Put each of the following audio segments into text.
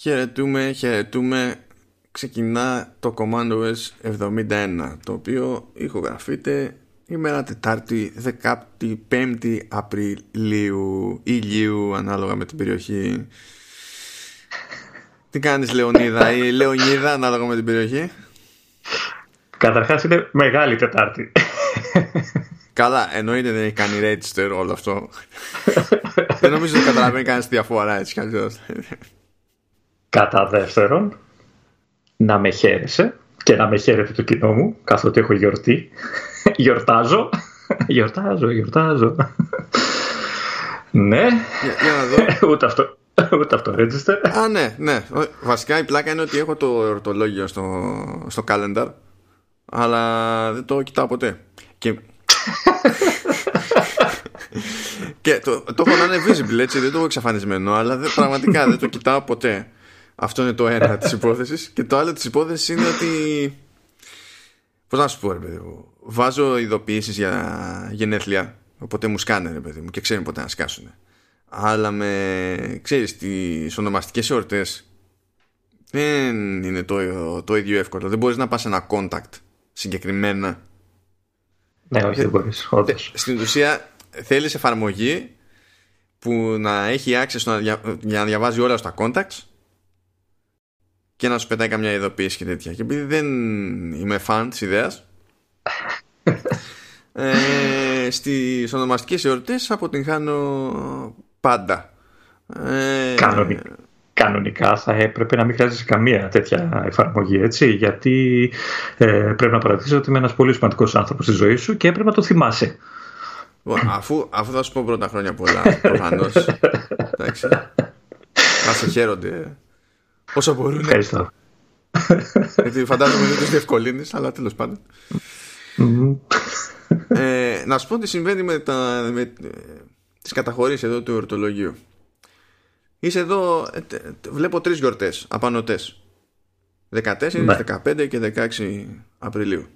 Χαιρετούμε, χαιρετούμε. Ξεκινά το Command OS 71, το οποίο ηχογραφείται ημέρα Τετάρτη 15η Απριλίου ηλίου ανάλογα με την περιοχή. Τι κάνεις Λεωνίδα ή Λεωνίδα ανάλογα με την περιοχή; Καταρχάς είναι μεγάλη Τετάρτη. Καλά, εννοείται δεν έχει κάνει register όλο αυτό. δεν νομίζω ότι καταλαβαίνει κανένας τη διαφορά έτσι κι αλλιώς. Κατά δεύτερον, να με χαίρεσαι και να με χαίρεται το κοινό μου, καθότι έχω γιορτή. Γιορτάζω. Γιορτάζω, γιορτάζω. ναι. Για, να δω. Ούτε αυτό. Ούτε αυτό register. Α, ναι, ναι. Βασικά η πλάκα είναι ότι έχω το εορτολόγιο στο, στο calendar, αλλά δεν το κοιτάω ποτέ. Και και το, το έχω να είναι visible έτσι, δεν το έχω εξαφανισμένο, αλλά δεν, πραγματικά δεν το κοιτάω ποτέ. Αυτό είναι το ένα της υπόθεσης. Και το άλλο της υπόθεσης είναι ότι. Πώς να σου πω, ρε παιδί μου. Βάζω ειδοποιήσεις για γενέθλια. Οπότε μου σκάνε, ρε παιδί μου, και ξέρουν πότε να σκάσουν. Αλλά με. ξέρεις, τις ονομαστικές εορτές δεν είναι το, το ίδιο εύκολο. Δεν μπορείς να πας ένα contact συγκεκριμένα. Ναι, όχι, δεν μπορείς. Στην ουσία θέλεις εφαρμογή που να έχει access για να διαβάζει όλα στα contacts και να σου πετάει καμιά ειδοποίηση και τέτοια. Και επειδή δεν είμαι φαν της ιδέας. ε, στις ονομαστικές εορτές αποτυγχάνω πάντα ε, κανονικά, κανονικά θα έπρεπε να μην χρειάζεσαι καμία τέτοια εφαρμογή έτσι γιατί ε, πρέπει να παρατηρήσει ότι είμαι ένας πολύ σημαντικός άνθρωπος στη ζωή σου και πρέπει να το θυμάσαι αφού, αφού θα σου πω πρώτα χρόνια πολλά προφανώς. εντάξει να σε χαίρονται όσο μπορούν. Ευχαριστώ. Γιατί φαντάζομαι δεν τους διευκολύνεις, αλλά τέλος πάντων. ε, να σου πω τι συμβαίνει με, τα, με τις καταχωρήσεις εδώ του εορτολογίου. Είσαι εδώ, ε, βλέπω τρεις γιορτές απανωτές. 14, 15 ναι. και 16 Απριλίου.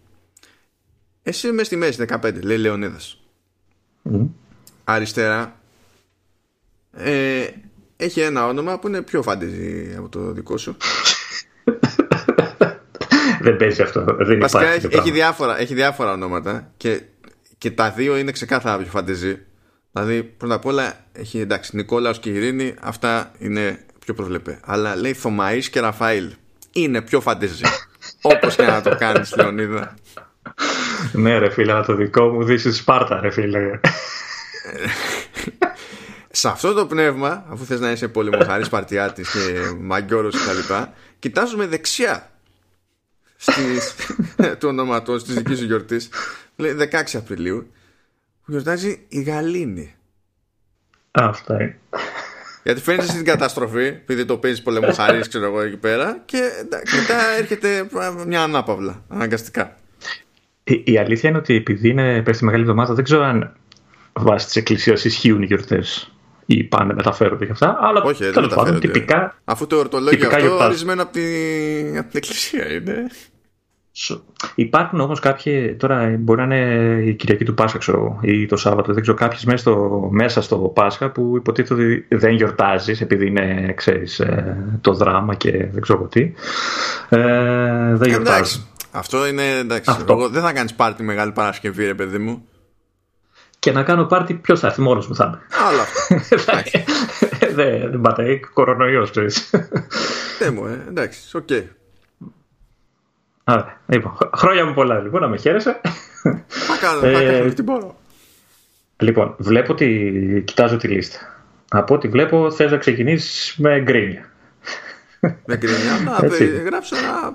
Εσύ είμαι στη μέση 15, λέει Λεωνίδας. Αριστερά ε, έχει ένα όνομα που είναι πιο φάντεζι από το δικό σου. Δεν παίζει αυτό. Δεν Βασικά έχει, έχει, διάφορα, έχει διάφορα ονόματα και, και τα δύο είναι ξεκάθαρα πιο φαντεζή. Δηλαδή πρώτα απ' όλα έχει εντάξει Νικόλαος και Ειρήνη αυτά είναι πιο προβλεπέ. Αλλά λέει Θωμαής και Ραφαήλ είναι πιο φαντεζή. Όπως και να το κάνεις Λεωνίδα. ναι ρε φίλε, το δικό μου δύση Σπάρτα ρε φίλε σε αυτό το πνεύμα, αφού θες να είσαι πολεμοχαρής παρτιάτης και μαγκιόρος και τα λοιπά, κοιτάζουμε δεξιά στις, του ονοματός της δικής σου γιορτής. Λέει 16 Απριλίου, που γιορτάζει η Γαλήνη. Αυτά είναι. Γιατί φαίνεται στην καταστροφή, επειδή το παίζεις πολεμοχαρής, ξέρω εγώ εκεί πέρα, και μετά έρχεται μια ανάπαυλα, αναγκαστικά. Η, η αλήθεια είναι ότι επειδή είναι πέφτει μεγάλη εβδομάδα, δεν ξέρω αν βάσει της εκκλησίας ισχύουν οι γιορτές ή πάνε μεταφέρονται και αυτά. Αλλά Όχι, δεν πάντων, τυπικά. Αφού το ορτολόγιο αυτό γιορτάζ... ορισμένο από την, από την εκκλησία είναι. Υπάρχουν όμως κάποιοι, τώρα μπορεί να είναι η Κυριακή του Πάσχα ξέρω, ή το Σάββατο, δεν ξέρω, κάποιες μέσα στο, μέσα στο Πάσχα που υποτίθεται ότι δεν γιορτάζεις επειδή είναι, ξέρεις, ε, το δράμα και δεν ξέρω τι. Ε, δεν γιορτάζει. Αυτό είναι εντάξει. Αυτό. Εγώ δεν θα κάνεις πάρτι μεγάλη Παρασκευή, ρε παιδί μου και να κάνω πάρτι ποιος θα έρθει μόνος μου θα είμαι. Άλλο Δεν δεν πατάει, κορονοϊός ξέρει. Δεν μου, ε, εντάξει, οκ. Άρα, λοιπόν, χρόνια μου πολλά λοιπόν, να με χαίρεσαι. Θα κάνω, θα ε, κάνω, τι μπορώ. Λοιπόν, βλέπω ότι κοιτάζω τη λίστα. Από ό,τι βλέπω θες να ξεκινήσεις με γκρίνια. Με γκρίνια, να γράψω ένα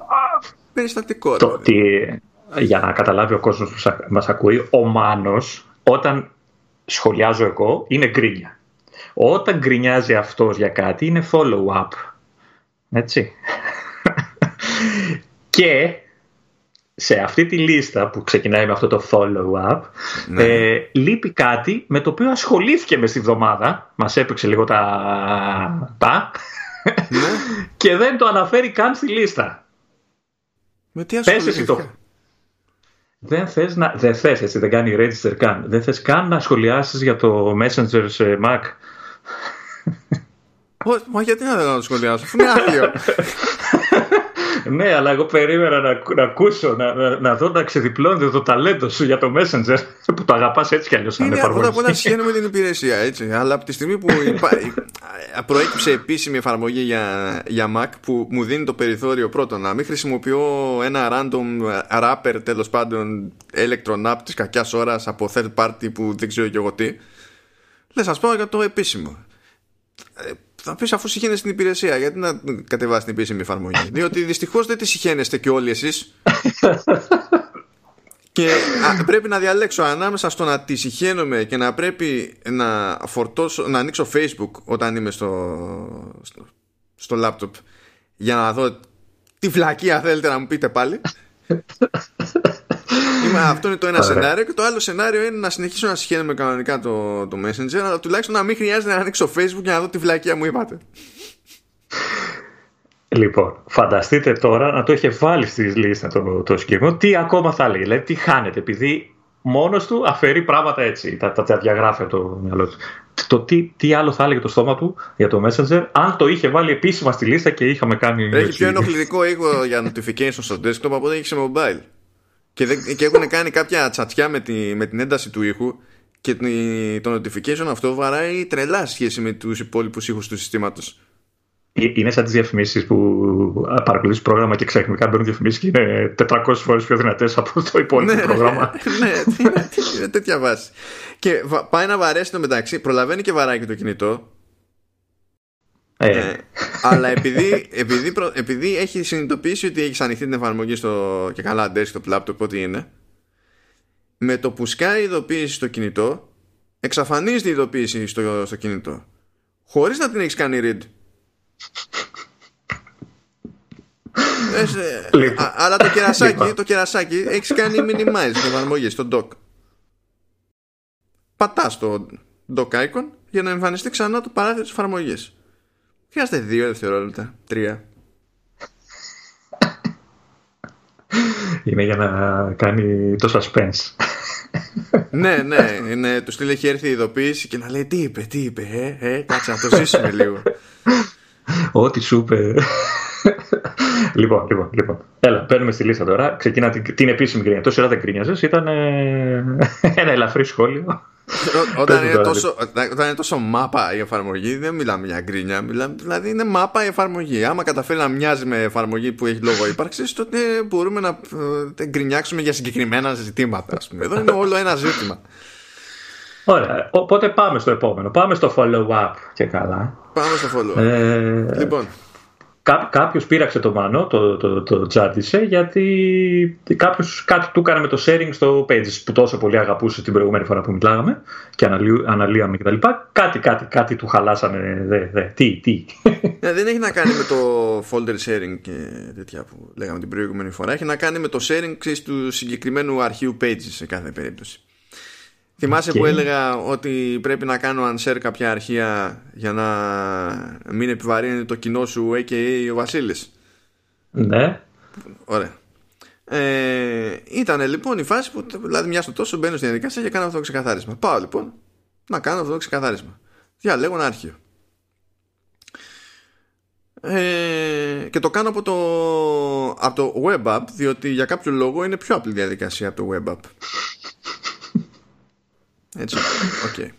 περιστατικό. Το, τι, για να καταλάβει ο κόσμος που μας ακούει, ο Μάνος όταν σχολιάζω εγώ είναι γκρίνια. Όταν γκρινιάζει αυτός για κάτι είναι follow-up. Έτσι. και σε αυτή τη λίστα που ξεκινάει με αυτό το follow-up ναι. ε, λείπει κάτι με το οποίο ασχολήθηκε μες στη βδομάδα. Μας έπαιξε λίγο τα... τα ναι. και δεν το αναφέρει καν στη λίστα. Με τι ασχολήθηκε. το δεν θες, να, δεν θες έτσι, δεν κάνει register καν. Δεν θες καν να σχολιάσεις για το Messenger σε Mac. Μα γιατί να δεν το σχολιάσω, αφού είναι άθλιο. ναι, αλλά εγώ περίμενα να, να ακούσω, να, να, να δω να ξεδιπλώνεται το ταλέντο σου για το Messenger που το αγαπάς έτσι κι αλλιώς. Είναι πρώτα απ' όλα με την υπηρεσία, έτσι. Αλλά από τη στιγμή που υπά... προέκυψε επίσημη εφαρμογή για, για Mac που μου δίνει το περιθώριο πρώτον να μην χρησιμοποιώ ένα random rapper τέλος πάντων electron app της κακιάς ώρας από third party που δεν ξέρω και εγώ τι. Λες, ας πω για το επίσημο. Ε, θα πεις αφού συχαίνεσαι στην υπηρεσία, γιατί να κατεβάσεις την επίσημη εφαρμογή. Διότι δυστυχώς δεν τη συχαίνεστε και όλοι εσείς. και πρέπει να διαλέξω ανάμεσα στο να τη συχαίνομαι και να πρέπει να φορτώσω, να ανοίξω Facebook όταν είμαι στο, στο, στο laptop για να δω τι φλακία θέλετε να μου πείτε πάλι. Είμαι, αυτό είναι το ένα σενάριο και το άλλο σενάριο είναι να συνεχίσω να συγχαίρουμε κανονικά το, το Messenger αλλά τουλάχιστον να μην χρειάζεται να ανοίξω Facebook για να δω τη βλακία μου είπατε. Λοιπόν, φανταστείτε τώρα να το είχε βάλει στη λίστα το, το συγκεκριμένο, τι ακόμα θα έλεγε, δηλαδή τι χάνεται, επειδή μόνος του αφαιρεί πράγματα έτσι, τα, τα, τα διαγράφει από το μυαλό του. Το τι, τι άλλο θα έλεγε το στόμα του για το Messenger, αν το είχε βάλει επίσημα στη λίστα και είχαμε κάνει. Έχει πιο ενοχλητικό ήχο για notification στο desktop από ό,τι έχει σε mobile. Και, δεν, και έχουν κάνει κάποια τσατσιά με, τη, με την ένταση του ήχου και το notification αυτό βαράει τρελά σχέση με τους υπόλοιπους ήχους του συστήματος. Ε, είναι σαν τις διαφημίσεις που παρακολουθείς πρόγραμμα και ξαφνικά μπαίνουν διαφημίσεις και είναι 400 φορές πιο δυνατές από το υπόλοιπο ναι, πρόγραμμα. ναι, είναι τέτοια βάση. Και πάει να βαρέσει το μεταξύ, προλαβαίνει και βαράει και το κινητό ε. ε. αλλά επειδή, επειδή, επειδή έχει συνειδητοποιήσει ότι έχεις ανοιχτεί την εφαρμογή στο και καλά desktop laptop ό,τι είναι με το που σκάει η ειδοποίηση στο κινητό εξαφανίζει η ειδοποίηση στο, στο κινητό χωρίς να την έχεις κάνει read ε, λοιπόν. αλλά το κερασάκι, λοιπόν. το κερασάκι έχεις κάνει minimize την εφαρμογή στο dock πατάς το dock icon για να εμφανιστεί ξανά το παράθυρο της εφαρμογής Χρειάζεται δύο δευτερόλεπτα, τρία. Είναι για να κάνει το suspense. ναι, ναι, ναι, του στείλει έχει έρθει η ειδοποίηση και να λέει τι είπε, τι είπε, ε, ε, κάτσε να το ζήσουμε λίγο. Ό,τι σου είπε. λοιπόν, λοιπόν, λοιπόν. Έλα, παίρνουμε στη λίστα τώρα. Ξεκινά την, την επίσημη γκρίνια. Τόση ώρα δεν γκρίνιαζες, ήταν ε, ένα ελαφρύ σχόλιο όταν, είναι τόσο, όταν είναι τόσο μάπα η εφαρμογή, δεν μιλάμε για γκρίνια. Μιλάμε, δηλαδή είναι μάπα η εφαρμογή. Άμα καταφέρει να μοιάζει με εφαρμογή που έχει λόγο ύπαρξης, τότε μπορούμε να ε, γκρινιάξουμε για συγκεκριμένα ζητήματα. Ας πούμε. Εδώ είναι όλο ένα ζήτημα. Ωραία. Οπότε πάμε στο επόμενο. Πάμε στο follow-up και καλά. Πάμε στο follow-up. Ε... Λοιπόν, Κά, κάποιος πήραξε το μανό, το, το, το, τσάντισε, γιατί κάποιος κάτι του έκανε με το sharing στο Pages που τόσο πολύ αγαπούσε την προηγούμενη φορά που μιλάγαμε και αναλύαμε κτλ. Κάτι, κάτι, κάτι του χαλάσανε. Δε, δε. Τι, τι. Ε, δεν έχει να κάνει με το folder sharing και τέτοια που λέγαμε την προηγούμενη φορά. Έχει να κάνει με το sharing του συγκεκριμένου αρχείου Pages σε κάθε περίπτωση. Θυμάσαι που έλεγα ότι πρέπει να κάνω unshare κάποια αρχεία για να μην επιβαρύνει το κοινό σου a.k.a. ο Βασίλης; Ναι. Ωραία. Ε, ήταν λοιπόν η φάση που δηλαδή μιας στο τόσο μπαίνω στην διαδικασία και κάνω αυτό το ξεκαθάρισμα. Πάω λοιπόν να κάνω αυτό το ξεκαθάρισμα. Διαλέγω ένα αρχείο. Ε, και το κάνω από το, από το web app διότι για κάποιο λόγο είναι πιο απλή διαδικασία από το web app. Έτσι. Okay.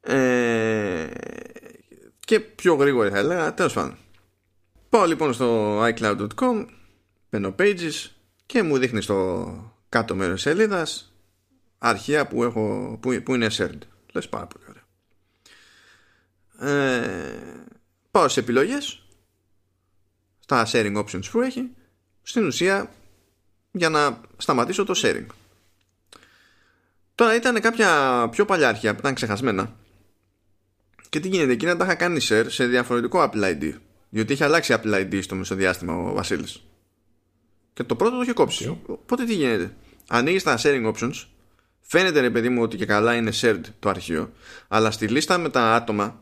Ε, και πιο γρήγορα θα έλεγα. Τέλος πάντων. Πάω λοιπόν στο iCloud.com, μπαίνω pages και μου δείχνει στο κάτω μέρος σελίδας αρχεία που, έχω, που, που είναι shared. Λες πάρα πολύ ωραία. Ε, πάω σε επιλογές στα sharing options που έχει στην ουσία για να σταματήσω το sharing Τώρα ήταν κάποια πιο παλιά αρχεία που ήταν ξεχασμένα. Και τι γίνεται, εκείνα τα είχα κάνει share σε διαφορετικό Apple ID. Διότι είχε αλλάξει Apple ID στο μεσοδιάστημα ο Βασίλης. Και το πρώτο το είχε κόψει. Οπότε τι γίνεται. Ανοίγεις τα sharing options. Φαίνεται ρε παιδί μου ότι και καλά είναι shared το αρχείο. Αλλά στη λίστα με τα άτομα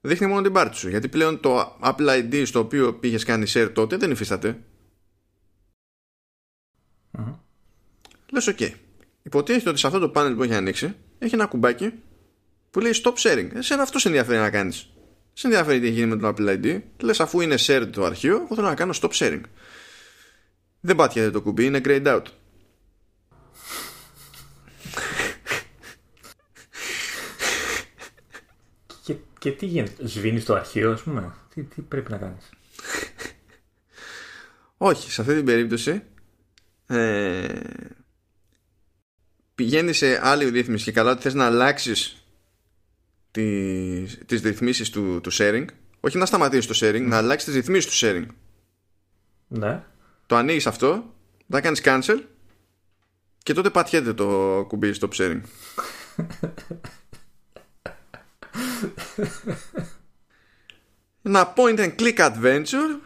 δείχνει μόνο την πάρτη σου. Γιατί πλέον το Apple ID στο οποίο πήγε κάνει share τότε δεν υφίσταται. Mm-hmm. Λες OK. Okay. Υποτίθεται ότι σε αυτό το πάνελ που έχει ανοίξει έχει ένα κουμπάκι που λέει stop sharing. Εσένα αυτό σε ενδιαφέρει να κάνεις. Σε ενδιαφέρει τι έχει γίνει με το Apple ID. Λες, αφού είναι shared το αρχείο, εγώ θέλω να κάνω stop sharing. Δεν πάτιατε το κουμπί, είναι grayed out. Και, και τι γίνεται, σβήνεις το αρχείο, ας πούμε. Τι, τι πρέπει να κάνεις; Όχι, σε αυτή την περίπτωση ε, πηγαίνει σε άλλη ρύθμιση και καλά ότι θες να αλλάξεις τις, τις ρυθμίσεις του, του sharing όχι να σταματήσεις το sharing, να αλλάξεις τις ρυθμίσεις του sharing. Ναι. το ανοίγεις αυτό θα κάνεις cancel και τότε πατιέται το κουμπί stop sharing. Ένα point and click adventure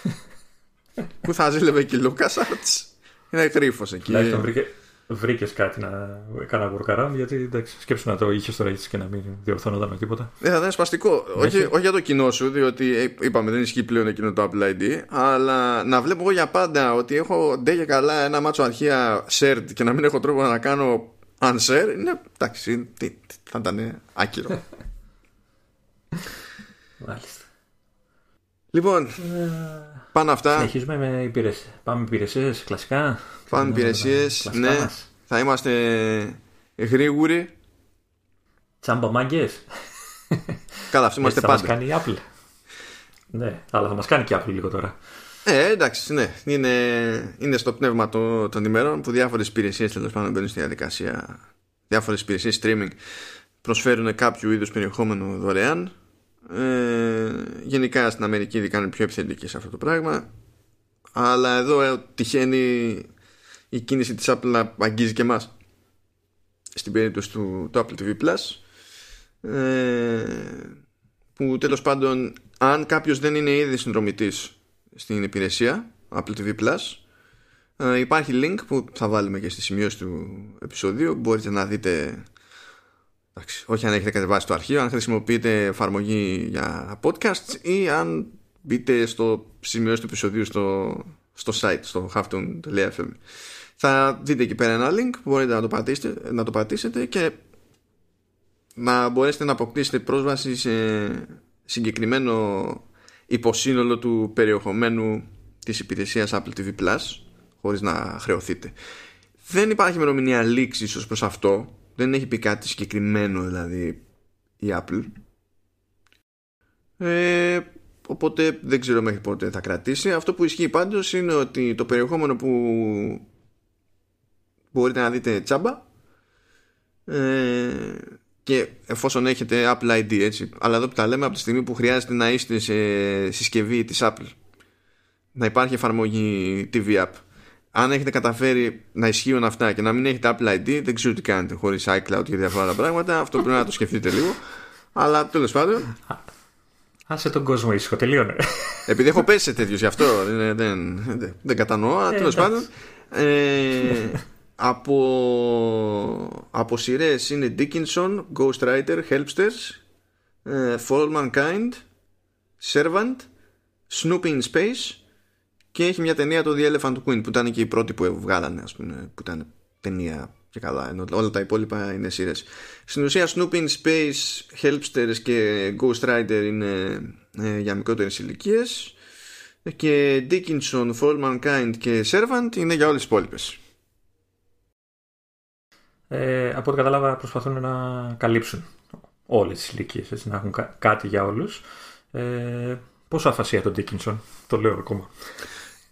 που θα ζήλευε και η LucasArts. Είναι γρήφος εκεί. Τουλάχιστον βρήκε, βρήκες κάτι να κάνα workaround γιατί εντάξει, σκέψου να το είχες τώρα έτσι και να μην διορθώνονταν με τίποτα. Δεν θα ήταν σπαστικό. Όχι, όχι για το κοινό σου, διότι ε, είπαμε δεν ισχύει πλέον εκείνο το Apple ID, αλλά να βλέπω εγώ για πάντα ότι έχω ντε και καλά ένα μάτσο αρχεία shared και να μην έχω τρόπο να κάνω unshare, είναι εντάξει, τι, τι, θα ήταν άκυρο. Μάλιστα. Λοιπόν, πάνω αυτά. Συνεχίζουμε με υπηρεσίες. Πάμε υπηρεσίες κλασικά. Πάμε υπηρεσίε. Ναι, μας. θα είμαστε γρήγοροι. Τσάμπα μάγκε. Καλά, αυτό είμαστε πάντα. Θα μας κάνει η Apple. Ναι, αλλά θα μας κάνει και η Apple λίγο τώρα. Ε, εντάξει, ναι. Είναι, είναι στο πνεύμα των, των ημερών που διάφορες υπηρεσίες τέλος πάντων μπαίνουν στη διαδικασία. Διάφορες υπηρεσίες streaming προσφέρουν κάποιο είδους περιεχόμενο δωρεάν ε, γενικά στην Αμερική κάνουν πιο επιθετικοί σε αυτό το πράγμα αλλά εδώ ε, τυχαίνει η κίνηση της Apple να αγγίζει και εμάς. Στην περίπτωση του το Apple TV Plus. Ε, που τέλος πάντων αν κάποιος δεν είναι ήδη συνδρομητής στην υπηρεσία Apple TV Plus ε, υπάρχει link που θα βάλουμε και στη σημείωση του επεισοδίου. Μπορείτε να δείτε Εντάξει, όχι αν έχετε κατεβάσει το αρχείο, αν χρησιμοποιείτε εφαρμογή για podcast ή αν μπείτε στο σημείο του επεισοδίου στο, στο site, στο halftone.fm. Θα δείτε εκεί πέρα ένα link που μπορείτε να το, πατήσετε, να το πατήσετε και να μπορέσετε να αποκτήσετε πρόσβαση σε συγκεκριμένο υποσύνολο του περιεχομένου της υπηρεσίας Apple TV Plus χωρίς να χρεωθείτε. Δεν υπάρχει ημερομηνία λήξης ως προς αυτό. Δεν έχει πει κάτι συγκεκριμένο δηλαδή η Apple. Ε, οπότε δεν ξέρω μέχρι πότε θα κρατήσει. Αυτό που ισχύει πάντως είναι ότι το περιεχόμενο που μπορείτε να δείτε τσάμπα ε, και εφόσον έχετε Apple ID έτσι αλλά εδώ που τα λέμε από τη στιγμή που χρειάζεται να είστε σε συσκευή της Apple να υπάρχει εφαρμογή TV App αν έχετε καταφέρει να ισχύουν αυτά και να μην έχετε Apple ID, δεν ξέρω τι κάνετε χωρίς iCloud και διάφορα άλλα πράγματα. Αυτό πρέπει να το σκεφτείτε λίγο. Αλλά τέλος πάντων. Άσε τον κόσμο ήσυχο, τελείωνε. Επειδή έχω πέσει σε τέτοιους γι' αυτό δεν, δεν, δεν, δεν κατανοώ. Αλλά τέλος πάντων. Ε, από, από σειρές είναι Dickinson, Ghostwriter, Helpsters, ε, For Mankind, Servant, Snoopy in Space και έχει μια ταινία το The Elephant Queen που ήταν και η πρώτη που βγάλανε ας πούμε, που ήταν ταινία και καλά ενώ όλα τα υπόλοιπα είναι σειρές. Στην ουσία Snoopy in Space, Helpsters και Ghost Rider είναι ε, για μικρότερες ηλικίες. και Dickinson, For Mankind και Servant είναι για όλες τις υπόλοιπες. Ε, από ό,τι κατάλαβα προσπαθούν να καλύψουν όλες τις ηλικίες, να έχουν κάτι για όλους. Ε, πόσο αφασία τον Dickinson, το λέω ακόμα.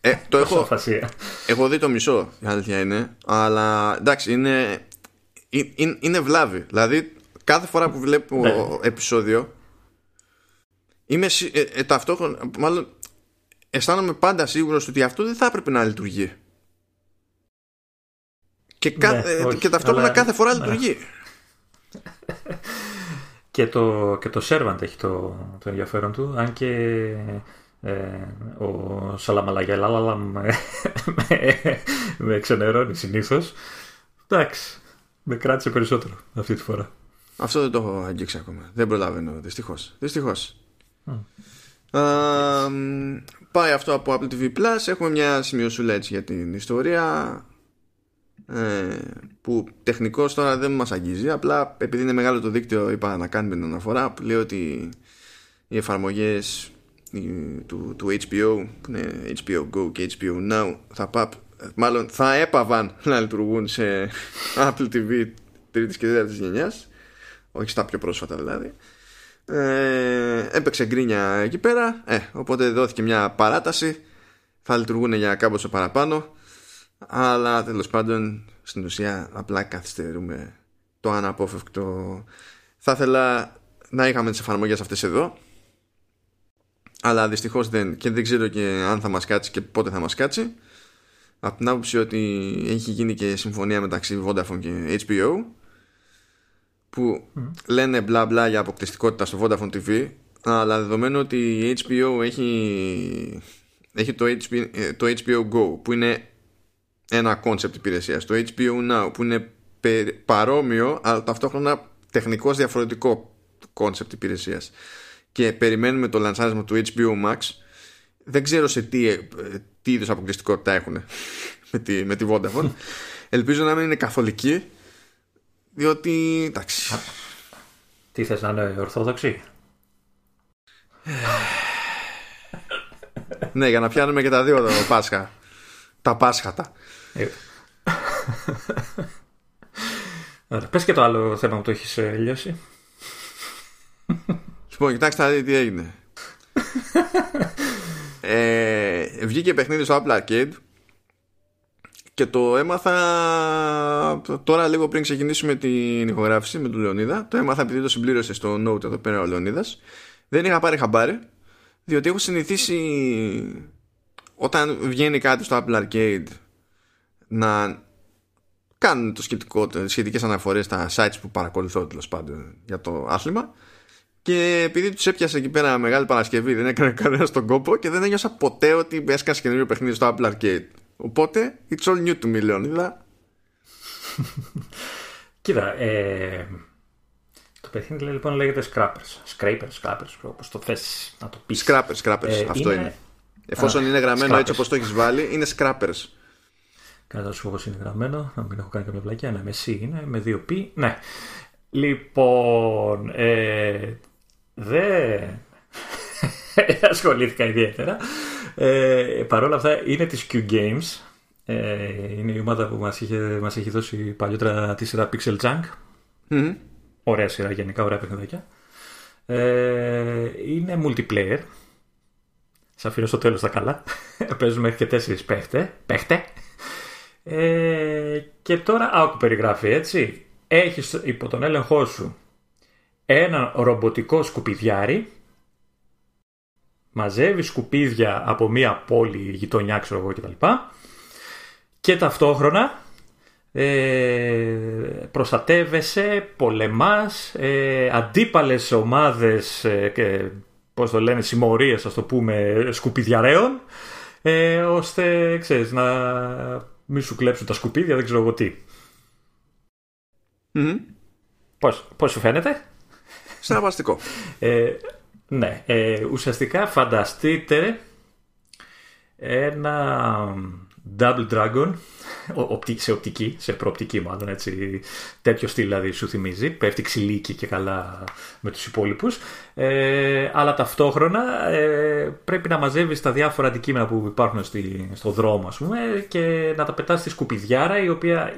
Ε, το έχω, έχω δει το μισό, η αλήθεια είναι. Αλλά εντάξει, είναι, είναι, είναι βλάβη. Δηλαδή, κάθε φορά που βλέπω ναι. επεισόδιο, είμαι ε, ε, ταυτόχρονα, μάλλον αισθάνομαι πάντα σίγουρος ότι αυτό δεν θα έπρεπε να λειτουργεί. Και, κα, ναι, ε, και ταυτόχρονα κάθε φορά ναι. λειτουργεί. και το, και το Servant έχει το, το ενδιαφέρον του, αν και ε, ο Σαλαμαλαγιαλάλαλα με, με, με ξενερώνει συνήθως. Εντάξει, με κράτησε περισσότερο αυτή τη φορά. Αυτό δεν το έχω αγγίξει ακόμα. Δεν προλαβαίνω, δυστυχώς. Δυστυχώς. πάει αυτό από Apple TV Plus. Έχουμε μια σημειωσούλα έτσι για την ιστορία. Ε, που τεχνικώς τώρα δεν μας αγγίζει απλά επειδή είναι μεγάλο το δίκτυο είπα να κάνουμε την αναφορά που λέει ότι οι εφαρμογές του, του HBO που είναι HBO Go και HBO Now θα πά, μάλλον θα έπαβαν να λειτουργούν σε Apple TV τρίτης και τέταρτης γενιάς όχι στα πιο πρόσφατα δηλαδή. Ε, έπαιξε γκρίνια εκεί πέρα ε, οπότε δόθηκε μια παράταση θα λειτουργούν για κάμποσο παραπάνω αλλά τέλος πάντων στην ουσία απλά καθυστερούμε το αναπόφευκτο. Θα ήθελα να είχαμε τις εφαρμογές αυτές εδώ αλλά δυστυχώς δεν. Και δεν ξέρω και αν θα μας κάτσει και πότε θα μας κάτσει. Από την άποψη ότι έχει γίνει και συμφωνία μεταξύ Vodafone και HBO που λένε μπλα μπλα για αποκτηστικότητα στο Vodafone TV αλλά δεδομένου ότι η HBO έχει, έχει το, HBO, ε, το HBO Go που είναι ένα concept υπηρεσίας το HBO Now που είναι παρόμοιο αλλά ταυτόχρονα τεχνικώς διαφορετικό concept υπηρεσίας. Και περιμένουμε το λανσάρισμα του HBO Max. Δεν ξέρω σε τι, ε, τι είδους αποκλειστικότητα έχουν με τη, με τη Vodafone. Ελπίζω να μην είναι καθολική διότι εντάξει. Τι θες να είναι ορθόδοξη; Ναι για να πιάνουμε και τα δύο το Πάσχα. Τα Πάσχατα ε. Πες και το άλλο θέμα που το έχεις ε, λιώσει Λοιπόν, κοιτάξτε τι έγινε. ε, βγήκε παιχνίδι στο Apple Arcade και το έμαθα τώρα λίγο πριν ξεκινήσουμε την ηχογράφηση με τον Λεωνίδα. Το έμαθα επειδή το συμπλήρωσε στο Note εδώ πέρα ο Λεωνίδας. Δεν είχα πάρει χαμπάρι διότι έχω συνηθίσει όταν βγαίνει κάτι στο Apple Arcade να κάνουν το σχετικό, σχετικές αναφορές στα sites που παρακολουθώ τέλος πάντων για το άθλημα και επειδή τους έπιασε εκεί πέρα μεγάλη Παρασκευή, δεν έκανε κανένας στον κόπο και δεν ένιωσα ποτέ ότι έσκασε καινούριο παιχνίδι στο Apple Arcade. Οπότε, it's all new to me, Λεωνίδα. Κοίτα, ε, το παιχνίδι λοιπόν λέγεται Scrappers. Scrapers, Scrappers, όπως το θες να το πεις. Scrappers, Scrappers, ε, αυτό είναι. είναι. Εφόσον Α, είναι γραμμένο έτσι όπως το έχεις βάλει, είναι Scrappers. Κατά σου όπω είναι γραμμένο, να μην έχω κάνει κάποια πλακιά. Ναι, με C είναι, με δύο P. Ναι. Λοιπόν, ε, δεν ασχολήθηκα ιδιαίτερα. Ε, Παρ' όλα αυτά είναι της Q Games. Ε, είναι η ομάδα που μας, είχε, μας έχει δώσει παλιότερα τη σειρά Pixel Junk. Mm. Ωραία σειρά γενικά, ωραία παιχνιδάκια. Ε, είναι multiplayer. Σας αφήνω στο τέλος τα καλά. Παίζουμε μέχρι και τέσσερις παίχτε. παίχτε. Ε, και τώρα, άκου περιγράφει έτσι. Έχεις υπό τον έλεγχό σου ένα ρομποτικό σκουπιδιάρι μαζεύει σκουπίδια από μία πόλη, γειτονιά ξέρω εγώ κτλ. Και ταυτόχρονα ε, προστατεύεσαι, πολεμάς, ε, αντίπαλες ομάδες ε, και πώς το λένε συμμορίες ας το πούμε σκουπιδιαρέων ε, ώστε ξέρεις να μην σου κλέψουν τα σκουπίδια δεν ξέρω εγώ τι. Mm-hmm. Πώς, πώς σου φαίνεται; Συναρπαστικό. Ε, ναι. Ε, ουσιαστικά φανταστείτε ένα Double Dragon σε οπτική, σε προοπτική μάλλον έτσι, τέτοιο στυλ δηλαδή σου θυμίζει, πέφτει ξυλίκι και καλά με τους υπόλοιπους ε, αλλά ταυτόχρονα ε, πρέπει να μαζεύεις τα διάφορα αντικείμενα που υπάρχουν στη, στο δρόμο ας πούμε και να τα πετάς στη σκουπιδιάρα η οποία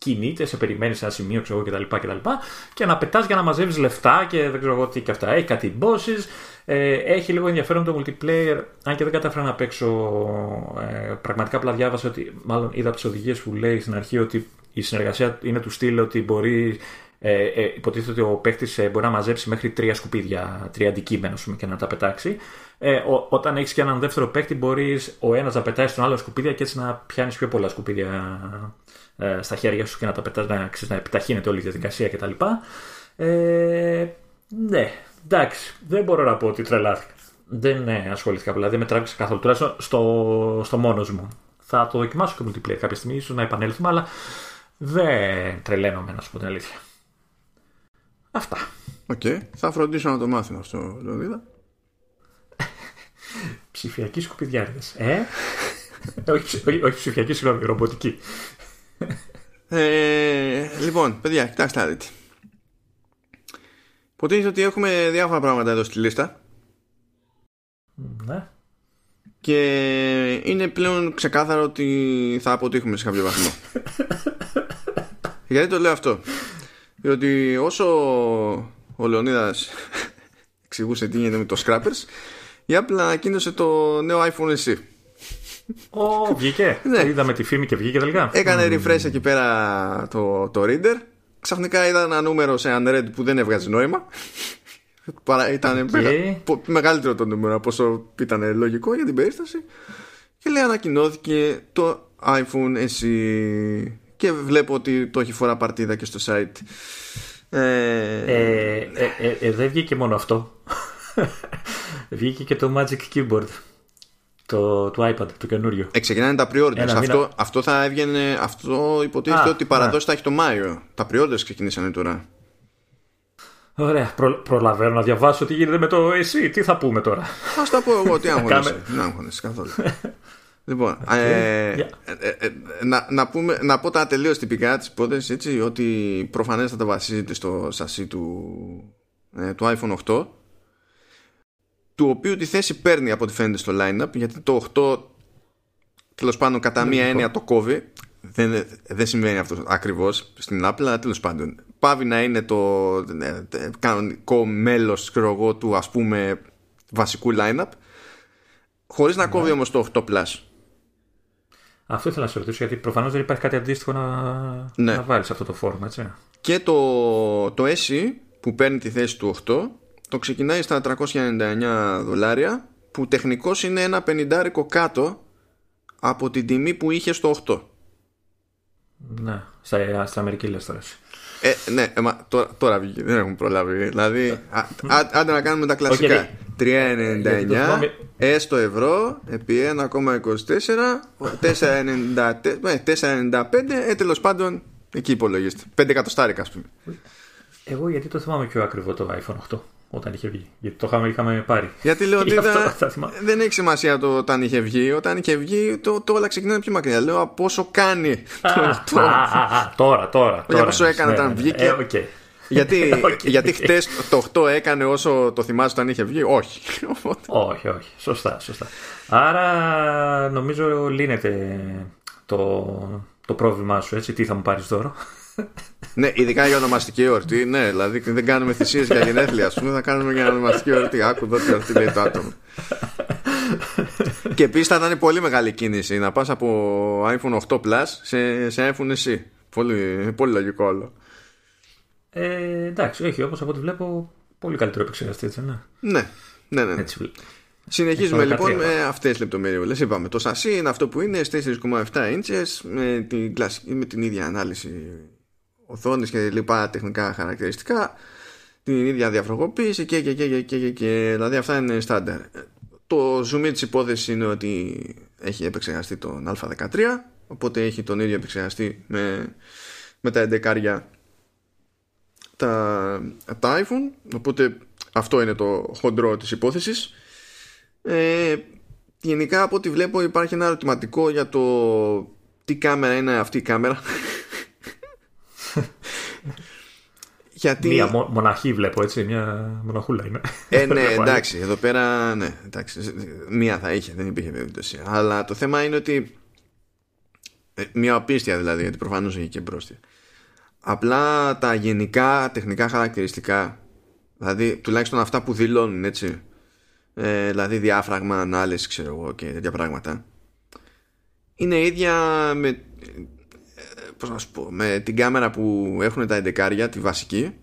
κινείται, σε περιμένεις σε ένα σημείο ξέρω, κτλ, κτλ. Και να πετάς για να μαζεύεις λεφτά και δεν ξέρω εγώ τι και αυτά. Έχει κάτι bosses. Ε, έχει λίγο ενδιαφέρον το multiplayer, αν και δεν κατάφερα να παίξω. Ε, πραγματικά απλά διάβασα ότι, μάλλον είδα από τις οδηγίες που λέει στην αρχή ότι η συνεργασία είναι του στυλ ότι μπορεί. Ε, ε, υποτίθεται ότι ο παίχτη ε, μπορεί να μαζέψει μέχρι τρία σκουπίδια, τρία αντικείμενα πούμε, και να τα πετάξει. Ε, ο, όταν έχεις και έναν δεύτερο παίχτη, μπορείς ο ένας να πετάει στον άλλο σκουπίδια και έτσι να πιάνεις πιο πολλά σκουπίδια ε, στα χέρια σου και να τα πετάς, να, ξέρεις, να επιταχύνεται όλη η διαδικασία κτλ. Ε, ναι, εντάξει, δεν μπορώ να πω ότι τρελάθηκα. Δεν ναι, ασχολήθηκα δηλαδή, δεν με τράβηξε καθόλου, τουλάχιστον στο, στο μόνος μου. Θα το δοκιμάσω και multiplayer κάποια στιγμή, ίσως να επανέλθουμε, αλλά δεν τρελαίνομαι να σου πω την αλήθεια. Αυτά. OK, okay. θα φροντίσω να το μάθω αυτό, Λεωνίδα. Ψηφιακή σκουπιδιάριδες. Ε; όχι, όχι, όχι ψηφιακή, συγγνώμη, ρομποτική. Ε, λοιπόν, παιδιά, κοιτάξτε να Υποτίθεται ότι έχουμε διάφορα πράγματα εδώ στη λίστα. Ναι. Και είναι πλέον ξεκάθαρο ότι θα αποτύχουμε σε κάποιο βαθμό. Γιατί το λέω αυτό; Διότι όσο ο Λεωνίδας εξηγούσε τι γίνεται με το Scrappers, η Apple ανακοίνωσε το νέο iPhone SE. Ω, βγήκε. Ναι. Είδαμε τη φήμη και βγήκε τελικά. Έκανε refresh εκεί πέρα το, το reader. Ξαφνικά είδα ένα νούμερο σε Unread που δεν έβγαζε νόημα. Ήταν μεγαλύτερο το νούμερο από όσο ήταν λογικό για την περίσταση. Και λέει ανακοινώθηκε το iPhone SE. Και βλέπω ότι το έχει φορά παρτίδα και στο site. Ε... Ε, ε, ε, δεν βγήκε μόνο αυτό. βγήκε και το Magic Keyboard το, το iPad, το καινούριο. Ε, ξεκινάνε τα pre-orders. Αυτό, αυτό θα έβγαινε. Αυτό υποτίθεται ότι παραδόση θα έχει το Μάιο. Τα pre-orders ξεκινήσανε τώρα. Ωραία. Προ, προλαβαίνω να διαβάσω τι γίνεται με το εσύ. Τι θα πούμε τώρα; Α τα πω εγώ. Τι άγχονεσαι. Δεν άγχονεσαι καθόλου. Λοιπόν, okay. ε, ε, ε, να, να, πούμε, να πω τα τελείως τυπικά της υπόθεσης έτσι, ότι προφανέστατα βασίζεται στο σασί του, ε, του iPhone 8 του οποίου τη θέση παίρνει από ό,τι φαίνεται στο line-up γιατί το 8 τέλος πάντων κατά μία έννοια το κόβει δεν, δεν συμβαίνει αυτό ακριβώς στην Apple αλλά τέλος πάντων πάβει να είναι το ε, κανονικό μέλος του ας πούμε βασικού line-up χωρίς να ναι. κόβει όμως το 8 Plus αυτό ήθελα να σε ρωτήσω γιατί προφανώς δεν υπάρχει κάτι αντίστοιχο να, ναι. να βάλεις αυτό το φόρμα έτσι. και το, το SE που παίρνει τη θέση του 8 το ξεκινάει στα 399 δολάρια που τεχνικώς είναι ένα πενιντάρικο κάτω από την τιμή που είχε στο 8. Ναι, στα, στα Αμερική λες τώρα. Ε, ναι, ε, μα, τώρα, τώρα βγήκε, δεν έχουμε προλάβει. Δηλαδή, άντε να κάνουμε τα κλασικά. 3,99 έστω ευρώ επί 1,24 4,95 ε, τέλος πάντων εκεί υπολογίστε 5 εκατοστάρικα ας πούμε εγώ γιατί το θυμάμαι πιο ακριβό το iPhone 8 όταν είχε βγει. Γιατί το είχαμε, είχαμε πάρει. Γιατί λέω ότι δεν έχει σημασία το όταν είχε βγει. Όταν είχε βγει, το, το όλα ξεκινάνε πιο μακριά. Λέω από πόσο κάνει. τώρα, τώρα. Για πόσο έκανε όταν βγήκε. Ε, γιατί, γιατί χτες το 8 έκανε όσο το θυμάσαι όταν είχε βγει, όχι. όχι, όχι. Σωστά, σωστά. Άρα νομίζω λύνεται το, το πρόβλημά σου, έτσι. Τι θα μου πάρεις τώρα ναι, ειδικά για ονομαστική εορτή. Ναι, δηλαδή δεν κάνουμε θυσίες για γενέθλια, ας πούμε, θα κάνουμε για ονομαστική εορτή. Άκου εδώ τι εορτή λέει το άτομο. και επίσης θα ήταν πολύ μεγάλη κίνηση να πας από iPhone 8 Plus σε, σε iPhone SE. Πολύ, πολύ λογικό όλο. Ε, εντάξει, έχει όπως από ό,τι βλέπω πολύ καλύτερο επεξεργαστή, έτσι, ναι. Ναι, ναι, ναι. ναι. Έτσι, Συνεχίζουμε λοιπόν με αυτές τις λεπτομέρειες. Είπαμε, το σασί είναι αυτό που είναι 4,7 inches με την, με την ίδια ανάλυση οθόνη και λοιπά τεχνικά χαρακτηριστικά, την ίδια διαφρογοποίηση και, και, και, και, και, και, δηλαδή αυτά είναι στάνταρ. Το zoom της υπόθεσης είναι ότι έχει επεξεργαστεί τον α13, οπότε έχει τον ίδιο επεξεργαστεί με, με τα 11 τα, τα iPhone, οπότε αυτό είναι το χοντρό της υπόθεσης. Ε, γενικά από ό,τι βλέπω υπάρχει ένα ερωτηματικό για το τι κάμερα είναι αυτή η κάμερα Γιατί... Μία μοναχή βλέπω έτσι, μια μοναχούλα είναι. Ε, ναι, εντάξει, εδώ πέρα, ναι, εντάξει, μία θα είχε, δεν υπήρχε περίπτωση. Αλλά το θέμα είναι ότι, ε, μια οπίστια δηλαδή, γιατί προφανώς έχει και μπρόστια. Απλά τα γενικά τεχνικά χαρακτηριστικά, δηλαδή τουλάχιστον αυτά που δηλώνουν, έτσι, ε, δηλαδή διάφραγμα, ανάλυση, ξέρω εγώ και τέτοια πράγματα, είναι ίδια με πώς να σου πω, με την κάμερα που έχουν τα 11 τη βασική.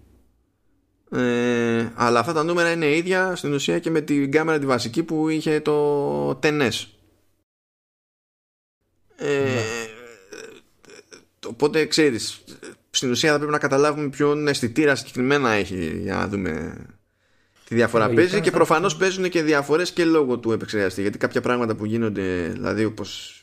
Ε, αλλά αυτά τα νούμερα είναι ίδια στην ουσία και με την κάμερα τη βασική που είχε το TNS ε, ναι. οπότε ξέρεις στην ουσία θα πρέπει να καταλάβουμε ποιον αισθητήρα συγκεκριμένα έχει για να δούμε τη διαφορά. Παίζει και προφανώς παίζουν και διαφορές και λόγω του επεξεργαστή γιατί κάποια πράγματα που γίνονται δηλαδή όπως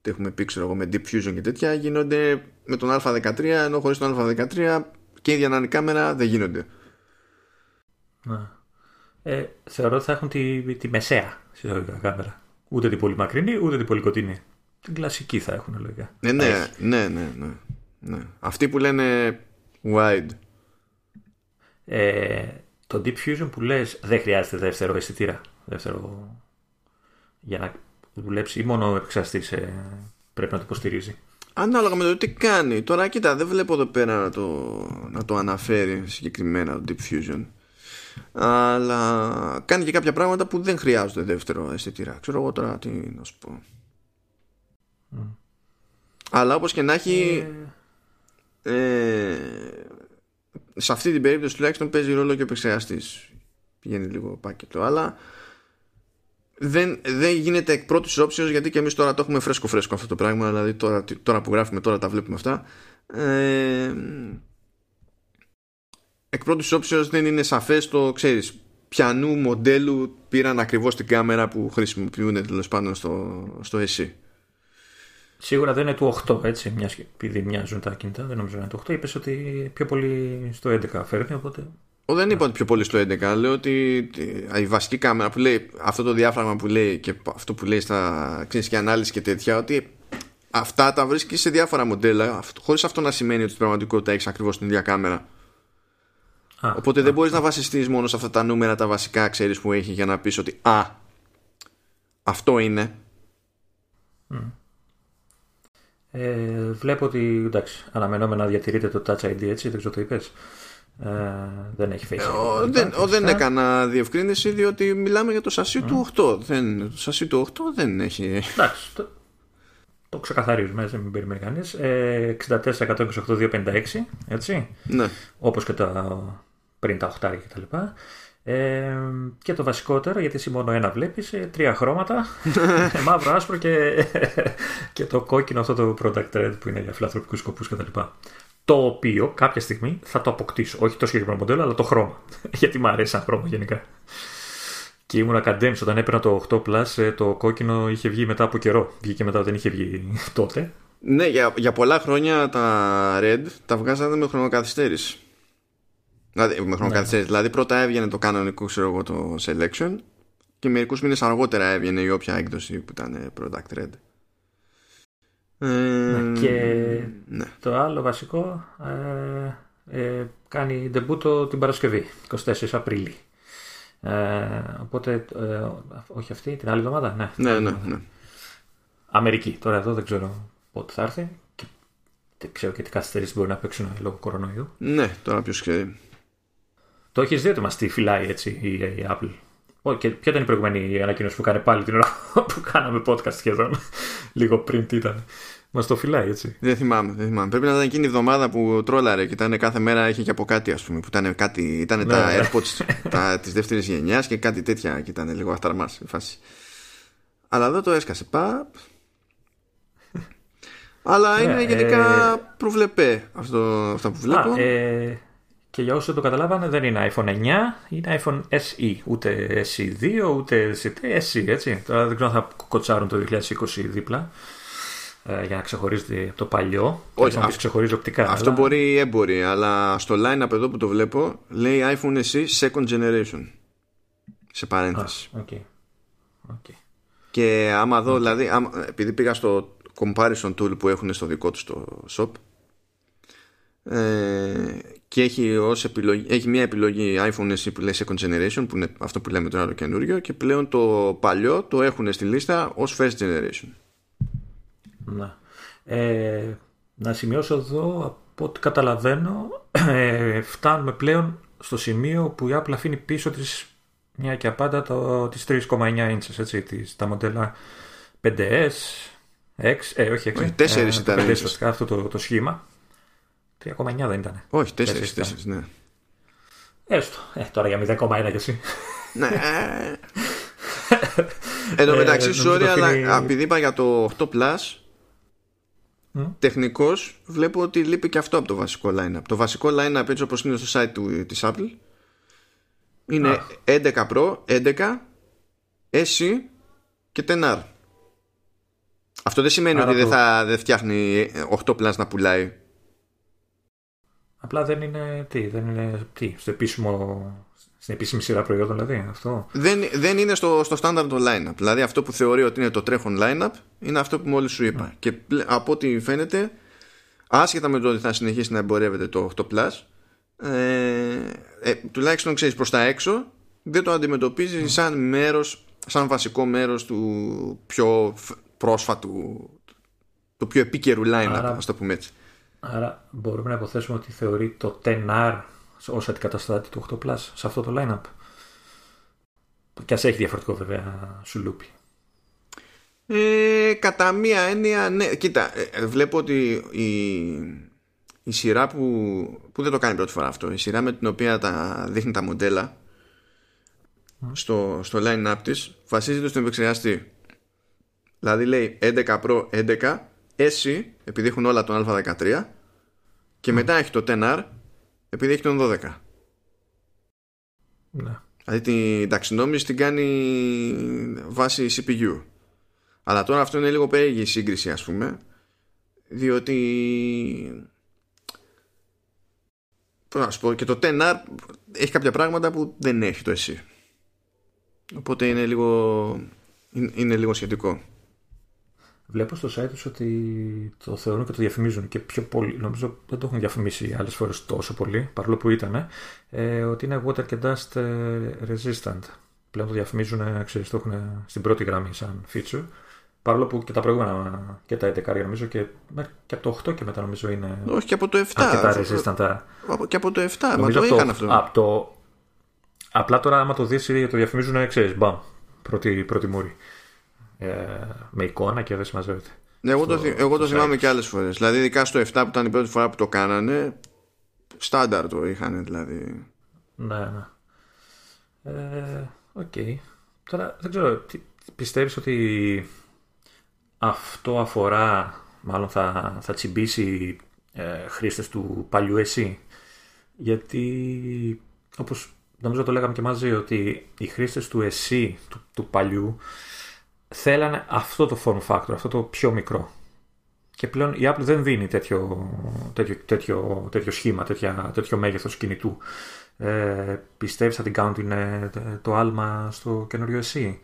τι έχουμε πει ξέρω εγώ με Deep Fusion και τέτοια γίνονται με τον Α13 ενώ χωρίς τον Α13 και η ίδια να είναι κάμερα δεν γίνονται να. Ε, θεωρώ ότι θα έχουν τη, τη μεσαία συστατικά κάμερα ούτε την πολύ μακρινή ούτε την πολύ κοντινή την κλασική θα έχουν λογικά ναι ναι, ναι, ναι, ναι. ναι. Αυτοί που λένε wide. Ε, το Deep Fusion που λες δεν χρειάζεται δεύτερο αισθητήρα. Δεύτερο για να δουλέψει ή μόνο ο επεξαστής ε, πρέπει να το υποστηρίζει. Ανάλογα με το τι κάνει. Τώρα κοίτα, δεν βλέπω εδώ πέρα να το, να το αναφέρει συγκεκριμένα το Deep Fusion. Αλλά κάνει και κάποια πράγματα που δεν χρειάζονται δεύτερο αισθητήρα. Ξέρω εγώ τώρα τι να σου πω. Αλλά όπως και να έχει ε... Ε, σε αυτή την περίπτωση τουλάχιστον παίζει ρόλο και ο επεξεργαστής. Πηγαίνει λίγο πάκετο. Αλλά δεν, δεν γίνεται εκ πρώτη όψεως γιατί και εμείς τώρα το έχουμε φρέσκο φρέσκο αυτό το πράγμα. Δηλαδή τώρα, τώρα που γράφουμε, τώρα τα βλέπουμε αυτά. Ε, εκ πρώτη όψεως δεν είναι σαφές το ξέρεις πιανού μοντέλου πήραν ακριβώς την κάμερα που χρησιμοποιούν τέλος πάντων στο, στο SE. Σίγουρα δεν είναι του 8, έτσι, μιας, επειδή μοιάζουν τα κινητά, δεν νομίζω να είναι του 8. Είπες ότι πιο πολύ στο 11 φέρνει, οπότε ο, δεν είπα ότι πιο πολύ στο 11. Λέω ότι η βασική κάμερα που λέει αυτό το διάφραγμα που λέει και αυτό που λέει στα κλινική ανάλυση και τέτοια, ότι αυτά τα βρίσκεις σε διάφορα μοντέλα, χωρίς αυτό να σημαίνει ότι στην πραγματικότητα έχεις ακριβώς την ίδια κάμερα. Α, Οπότε δεν μπορείς να βασιστείς μόνο σε αυτά τα νούμερα τα βασικά, ξέρεις που έχει για να πεις ότι Α, αυτό είναι. Ε, βλέπω ότι εντάξει, αναμενόμενα διατηρείται το Touch ID έτσι, δεν ξέρω το είπες. Ε, δεν έχει face. Ε, δεν, δεν έκανα διευκρίνηση διότι μιλάμε για το σασί του 8. Δεν, το σασί του 8 δεν έχει. Εντάξει. Το, το ξεκαθαρίζουμε, δεν μην περιμένει κανείς. Ε, 64-128-256, έτσι. Ναι. Όπως και τα πριν τα 8 και τα λοιπά. Ε, και το βασικότερο, γιατί εσύ μόνο ένα βλέπεις, ε, τρία χρώματα. μαύρο, άσπρο και, και το κόκκινο αυτό το product red που είναι για φιλανθρωπικούς σκοπούς κτλ το οποίο κάποια στιγμή θα το αποκτήσω. Όχι το συγκεκριμένο μοντέλο, αλλά το χρώμα. Γιατί μου αρέσει σαν χρώμα γενικά. Και ήμουν ακαντέμι όταν έπαιρνα το 8 Plus, ε, το κόκκινο είχε βγει μετά από καιρό. Βγήκε μετά, δεν είχε βγει τότε. Ναι, για, για πολλά χρόνια τα Red τα βγάζανε με χρονοκαθυστέρηση. Δηλαδή, με χρονοκαθυστέρηση. Ναι. Δηλαδή, πρώτα έβγαινε το κανονικό, ξέρω εγώ, το Selection και μερικούς μήνες αργότερα έβγαινε η όποια έκδοση που ήταν Product Red. Ναι, και ναι. το άλλο βασικό ε, ε, κάνει ντεμπούτο την Παρασκευή, 24 Απρίλη. Ε, οπότε, ε, όχι αυτή, την άλλη εβδομάδα, ναι. Ναι, ναι, ναι. Αμερική. Τώρα εδώ δεν ξέρω πότε θα έρθει. Και δεν ξέρω και τι καθυστερήσεις μπορεί να παίξουν λόγω κορονοϊού. Ναι, τώρα ποιος ξέρει. Το έχεις δει ότι μας τη φυλάει έτσι η, η Apple; Oh, και ποια ήταν η προηγούμενη ανακοίνωση που έκανε πάλι την ώρα που κάναμε podcast σχεδόν. Λίγο πριν τι ήταν. Μας το φυλάει, έτσι. Δεν θυμάμαι, δεν θυμάμαι. Πρέπει να ήταν εκείνη η εβδομάδα που τρόλαρε και ήταν κάθε μέρα είχε και από κάτι, ας πούμε. Που ήταν, κάτι, ήταν ναι, τα ναι. AirPods της δεύτερης γενιάς και κάτι τέτοια. Και ήταν λίγο αχταρμά η φάση. Αλλά εδώ το έσκασε. Παπ. Αλλά ναι, είναι γενικά ε... προβλεπέ αυτό, αυτό που βλέπω. Α, ε... Και για όσοι το καταλάβανε, δεν είναι iPhone 9, είναι iPhone SE. Ούτε SE2, ούτε SE, έτσι. Τώρα δεν ξέρω αν θα κοτσάρουν το 2020 δίπλα. Ε, για να ξεχωρίζει το παλιό. Όχι, να ξεχωρίζει οπτικά. Αυτό αλλά... μπορεί ή έμποροι, αλλά στο line-up εδώ που το βλέπω λέει iPhone SE second generation. Σε παρένθεση. Ah, okay. Okay. Και άμα δω, δηλαδή, άμα, επειδή πήγα στο comparison tool που έχουν στο δικό τους το shop ε, και έχει, ως επιλογή, έχει μια επιλογή iPhone SE που λέει second generation που είναι αυτό που λέμε τώρα το καινούριο και πλέον το παλιό το έχουν στη λίστα ως first generation. Να. Ε, να σημειώσω εδώ, από ό,τι καταλαβαίνω, ε, φτάνουμε πλέον στο σημείο που η Apple αφήνει πίσω της μια και απάντα το, τις 3,9 inches, έτσι, τις, τα μοντέλα 5S, 6, ε, όχι 6, 4 ε, ήταν 5S, αυτό το, το σχήμα. 3,9 δεν ήταν. Όχι, 4, 4, 4 ναι. Έστω. Ε, τώρα για 0,1 κι εσύ. Ναι. Εν τω μεταξύ, sorry, αλλά επειδή είπα για το 8 Plus, Mm. Τεχνικώς βλέπω ότι λείπει και αυτό από το βασικό line-up. Το βασικό line-up έτσι όπως είναι στο site του, της Apple είναι 11 Pro, 11, SE και 10R. Αυτό δεν σημαίνει ότι δεν, θα, δεν φτιάχνει 8 Plus να πουλάει. Απλά δεν είναι τι, δεν είναι τι, στο επίσημο στην επίσημη σειρά προϊόντων, δηλαδή. Αυτό. Δεν, δεν είναι στο, στο standard το line-up. Δηλαδή αυτό που θεωρεί ότι είναι το τρέχον line-up είναι αυτό που μόλις σου είπα. Mm. Και από ό,τι φαίνεται, άσχετα με το ότι θα συνεχίσει να εμπορεύεται το 8 Plus ε, ε, τουλάχιστον ξέρεις προς τα έξω δεν το αντιμετωπίζει σαν μέρος σαν βασικό μέρος του πιο πρόσφατου το πιο επίκαιρου line άρα, ας το πούμε έτσι άρα μπορούμε να υποθέσουμε ότι θεωρεί το 10R ως αντικαταστάτη του 8 Plus σε αυτό το line-up. Και ας έχει διαφορετικό βέβαια σουλούπι. Ε, κατά μία έννοια ναι. Κοίτα ε, βλέπω ότι η, η σειρά που, που δεν το κάνει πρώτη φορά αυτό. Η σειρά με την οποία τα δείχνει τα μοντέλα στο, στο line-up της βασίζεται στον επεξεργαστή. Δηλαδή λέει 11 Pro 11 S επειδή έχουν όλα τον Α13 και μετά έχει το 10R επειδή έχει τον 12 ναι. δηλαδή την ταξινόμηση την κάνει βάση CPU αλλά τώρα αυτό είναι λίγο περίεργη η σύγκριση ας πούμε διότι Πώς να σου πω, και το 10R έχει κάποια πράγματα που δεν έχει το εσύ. Οπότε είναι λίγο, είναι λίγο σχετικό. Βλέπω στο site τους ότι το θεωρούν και το διαφημίζουν και πιο πολύ. Νομίζω δεν το έχουν διαφημίσει άλλες φορές τόσο πολύ, παρόλο που ήταν, ε, ότι είναι water και dust ε, resistant. Πλέον το διαφημίζουν, ξέρεις, το έχουν στην πρώτη γραμμή σαν feature. Παρόλο που και τα προηγούμενα και τα 11 νομίζω και, και από το 8 και μετά νομίζω είναι. Όχι και από το 7. Αρκετά resistant. Και από το 7, μα το είχαν αυτό. Από το, απλά τώρα, άμα το δεις, το διαφημίζουν, ξέρεις, μπαμ. Πρώτη, πρώτη μούρη. Ε, με εικόνα και δεν συμμαζεύεται. Ναι, εγώ, το, εγώ το θυμάμαι και άλλες φορές. Δηλαδή, ειδικά στο 7 που ήταν η πρώτη φορά που το κάνανε, στάνταρ το είχαν δηλαδή. Ναι, ναι. Ε, OK. Okay. Τώρα δεν ξέρω, πιστεύεις ότι αυτό αφορά, μάλλον θα, θα τσιμπήσει ε, χρήστες του παλιού SE. Γιατί, όπως νομίζω το λέγαμε και μαζί, ότι οι χρήστες του SE, του, του παλιού, θέλανε αυτό το form factor, αυτό το πιο μικρό. Και πλέον η Apple δεν δίνει τέτοιο, τέτοιο, τέτοιο, τέτοιο σχήμα, τέτοια, τέτοιο μέγεθος κινητού. Ε, πιστεύεις θα την κάνουν ε, το άλμα στο καινούριο εσύ;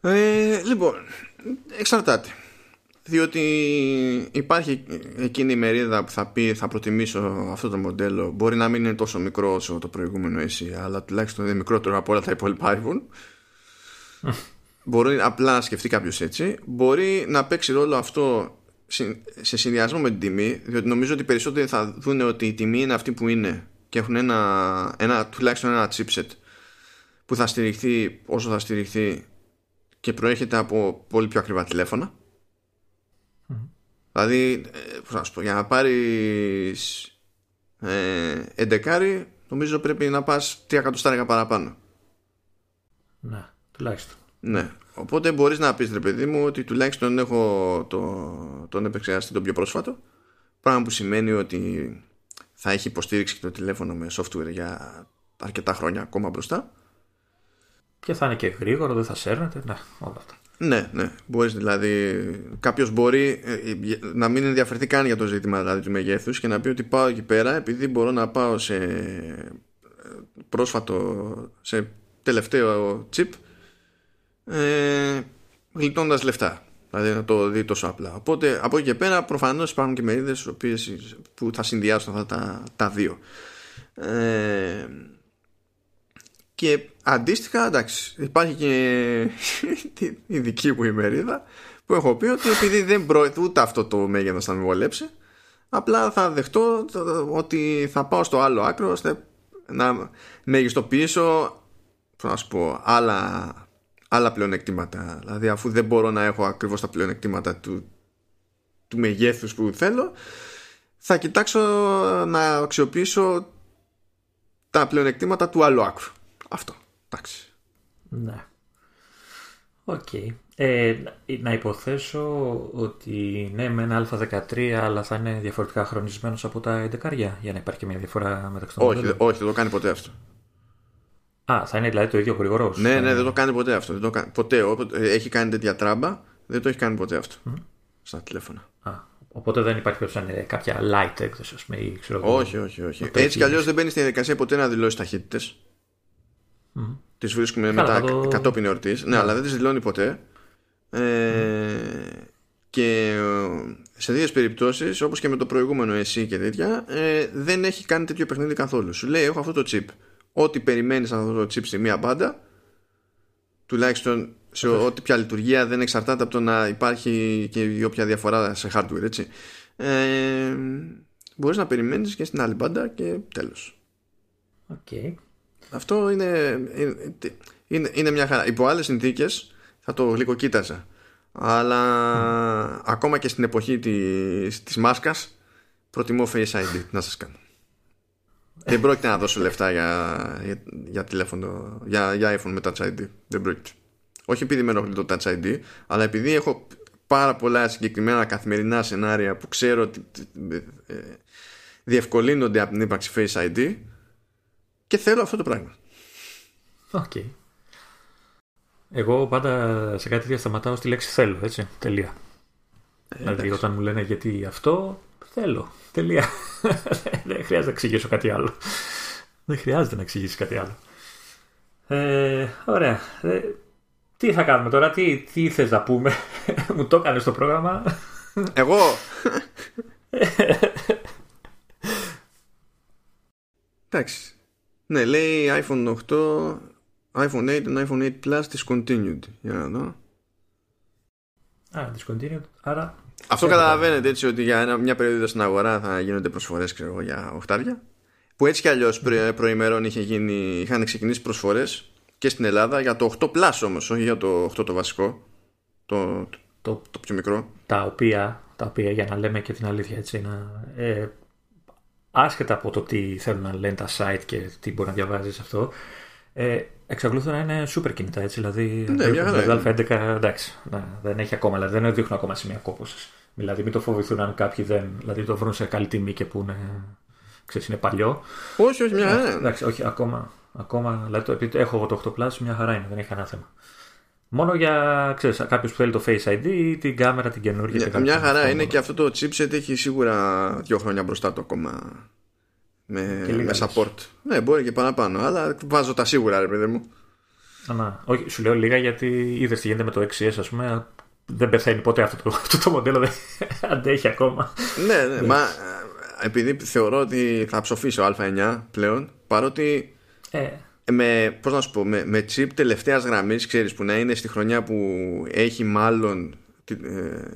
Ε, λοιπόν, εξαρτάται. Διότι υπάρχει εκείνη η μερίδα που θα πει θα προτιμήσω αυτό το μοντέλο. Μπορεί να μην είναι τόσο μικρό όσο το προηγούμενο εσύ, αλλά τουλάχιστον είναι μικρότερο από όλα τα υπόλοιπα iPhone. Μπορεί απλά να σκεφτεί κάποιος έτσι. Μπορεί να παίξει ρόλο αυτό σε συνδυασμό με την τιμή, διότι νομίζω ότι περισσότεροι θα δουν ότι η τιμή είναι αυτή που είναι και έχουν ένα, ένα, τουλάχιστον ένα chipset που θα στηριχθεί όσο θα στηριχθεί και προέρχεται από πολύ πιο ακριβά τηλέφωνα. Mm. Δηλαδή, ε, πώς να σου πω, για να πάρεις ε, εντεκάρι, νομίζω πρέπει να πας 3 εκατοστάρια παραπάνω. Ναι, τουλάχιστον. Ναι. Οπότε μπορείς να πεις ρε παιδί μου ότι τουλάχιστον έχω το, τον επεξεργαστή τον πιο πρόσφατο πράγμα που σημαίνει ότι θα έχει υποστήριξη και το τηλέφωνο με software για αρκετά χρόνια ακόμα μπροστά και θα είναι και γρήγορο, δεν θα σέρνεται. Ναι, όλα αυτά. Ναι, ναι. Μπορείς δηλαδή, κάποιος μπορεί ε, ε, να μην ενδιαφερθεί καν για το ζήτημα δηλαδή, του μεγέθους και να πει ότι πάω εκεί πέρα επειδή μπορώ να πάω σε ε, πρόσφατο, σε τελευταίο chip ε, γλιτώντας λεφτά. Δηλαδή να το δει τόσο απλά. Οπότε από εκεί και πέρα προφανώς υπάρχουν και μερίδες που θα συνδυάσουν αυτά τα, τα δύο. Ε, και αντίστοιχα, εντάξει, υπάρχει και η δική μου ημερίδα που έχω πει ότι επειδή δεν πρόκειται ούτε αυτό το μέγεθος θα με βολέψει, απλά θα δεχτώ ότι θα πάω στο άλλο άκρο ώστε να μεγιστοποιήσω να σου πω, άλλα, άλλα πλεονεκτήματα. Δηλαδή αφού δεν μπορώ να έχω ακριβώς τα πλεονεκτήματα του, του μεγέθους που θέλω, θα κοιτάξω να αξιοποιήσω τα πλεονεκτήματα του άλλου άκρου. Αυτό. Εντάξει. Ναι. OK. Okay. Ε, να υποθέσω ότι ναι, με ένα A13, αλλά θα είναι διαφορετικά χρονισμένος από τα 11 για να υπάρχει μια διαφορά μεταξύ των όχι, όχι, δεν το κάνει ποτέ αυτό. Α, θα είναι δηλαδή το ίδιο γρήγορο. Ναι, ναι, δεν το κάνει ποτέ αυτό. Δεν το κάνει, ποτέ. Έχει κάνει τέτοια τράμπα, δεν το έχει κάνει ποτέ αυτό. Mm. Στα τηλέφωνα. Α, οπότε δεν υπάρχει περίπτωση κάποια light έκδοση, ας πούμε, ή ξέρω Όχι, όχι, όχι. Έτσι κι αλλιώς δεν μπαίνει στη διαδικασία ποτέ να δηλώσει ταχύτητες. Mm. Τις βρίσκουμε μετά το... κατόπιν εορτής. Ναι, αλλά δεν τις δηλώνει ποτέ. Ε, και και ε, σε δύο περιπτώσεις όπως και με το προηγούμενο εσύ και τέτοια ε, δεν έχει κάνει τέτοιο παιχνίδι καθόλου σου λέει έχω αυτό το chip ό,τι περιμένεις αυτό το chip σε μία μπάντα τουλάχιστον σε ό,τι πια λειτουργία δεν εξαρτάται από το να υπάρχει και η όποια διαφορά σε hardware έτσι. Ε, μπορείς να περιμένεις και στην άλλη μπάντα και τέλος. Okay. αυτό είναι, είναι, είναι μια χαρά. Υπό άλλες συνθήκες θα το γλυκοκοίταζα αλλά ακόμα και στην εποχή της, της μάσκας προτιμώ Face ID να σας κάνω δεν πρόκειται να δώσω λεφτά για, για, για τηλέφωνο για, για iPhone με Touch ID δεν πρόκειται όχι επειδή με ενοχλεί το Touch ID αλλά επειδή έχω πάρα πολλά συγκεκριμένα καθημερινά σενάρια που ξέρω ότι ε, διευκολύνονται από την ύπαρξη Face ID και θέλω αυτό το πράγμα OK okay. Εγώ πάντα σε κάτι τέτοια σταματάω στη λέξη θέλω, έτσι. Τελεία. Ε, δηλαδή όταν μου λένε γιατί αυτό, θέλω. Τελεία. Δεν χρειάζεται να εξηγήσω κάτι άλλο. Δεν χρειάζεται να εξηγήσεις κάτι άλλο. Ε, ωραία. Ε, τι θα κάνουμε τώρα, τι, τι θες να πούμε; μου το έκανες το πρόγραμμα. Εγώ; Εντάξει. Ναι, λέει iPhone 8 iPhone 8 and iPhone 8 Plus discontinued. Για να δω. Α, discontinued, άρα... Αυτό καταλαβαίνετε έτσι ότι για μια περίοδο στην αγορά θα γίνονται προσφορές ξέρω, για οχτάρια που έτσι κι αλλιώς προ, προημερών είχε γίνει, είχαν ξεκινήσει προσφορές και στην Ελλάδα για το 8 Plus όμως, όχι για το 8 το βασικό το, το, το πιο μικρό. τα οποία, τα οποία για να λέμε και την αλήθεια έτσι να, ε, άσχετα από το τι θέλουν να λένε τα site και τι μπορεί να διαβάζεις αυτό ε, εξακολουθούν να είναι super κινητά έτσι. Δηλαδή, ναι, το Α11 εντάξει, ναι, δεν έχει ακόμα, δηλαδή δεν δείχνουν ακόμα σημεία κόπωσης. Δηλαδή, μην το φοβηθούν αν κάποιοι δεν δηλαδή, το βρουν σε καλή τιμή και που είναι, ξέρεις, είναι παλιό. Όχι, όχι, μια χαρά. Εντάξει, όχι, ακόμα, ακόμα δηλαδή, το, επειδή έχω εγώ το 8 Plus, μια χαρά είναι, δεν έχει κανένα θέμα. Μόνο για κάποιος που θέλει το Face ID ή την κάμερα την καινούργια. Yeah, μια χαρά είναι και αυτό το chipset έχει σίγουρα δύο χρόνια μπροστά το ακόμα με, με support. Ναι, μπορεί και παραπάνω, αλλά βάζω τα σίγουρα, ρε παιδί μου. Να, όχι, σου λέω λίγα γιατί είδες τι γίνεται με το 6S, ας πούμε. Δεν πεθαίνει ποτέ αυτό το, αυτό το μοντέλο, δεν αντέχει ακόμα. Ναι, ναι, μα επειδή θεωρώ ότι θα ψοφήσει ο Α9 πλέον, παρότι. Ε. Με, πώς να σου πω, με, με chip τελευταίας γραμμής ξέρεις που να είναι στη χρονιά που έχει μάλλον ε,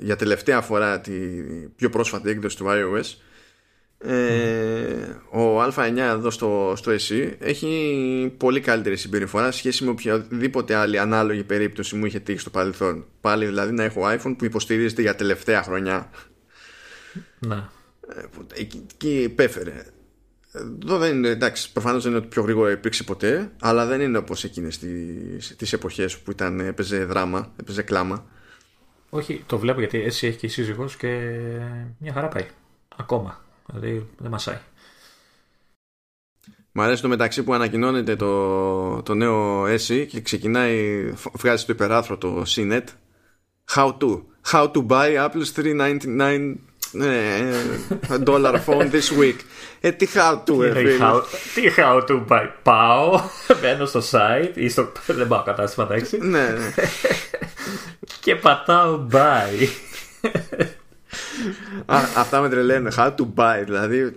για τελευταία φορά τη πιο πρόσφατη έκδοση του iOS ε, ο Α9 εδώ στο, στο SE έχει πολύ καλύτερη συμπεριφορά σε σχέση με οποιαδήποτε άλλη ανάλογη περίπτωση μου είχε τύχει στο παρελθόν. Πάλι δηλαδή να έχω iPhone που υποστηρίζεται για τελευταία χρονιά. Να. Εκεί, εκεί υπέφερε. Εδώ δεν είναι, εντάξει, προφανώς δεν είναι ότι πιο γρήγορα υπήρξε ποτέ, αλλά δεν είναι όπως εκείνες τις εποχές που ήταν, έπαιζε δράμα, έπαιζε κλάμα. Όχι, το βλέπω γιατί έτσι έχει και η σύζυγος και μια χαρά πάει. Ακόμα. Δηλαδή δεν μασάει. Μ' αρέσει το μεταξύ που ανακοινώνεται το, το νέο SE και ξεκινάει, βγάζει το υπεράθρο το CNET. How to. How to buy Apple's 399 dollar phone this week. Ε, τι how to, ε, Τι how to buy; Πάω, μπαίνω στο site ή στο. Δεν πάω κατάστημα, εντάξει. Ναι, ναι. Και πατάω buy. Α, αυτά με τρελαίνουν. How to buy, δηλαδή.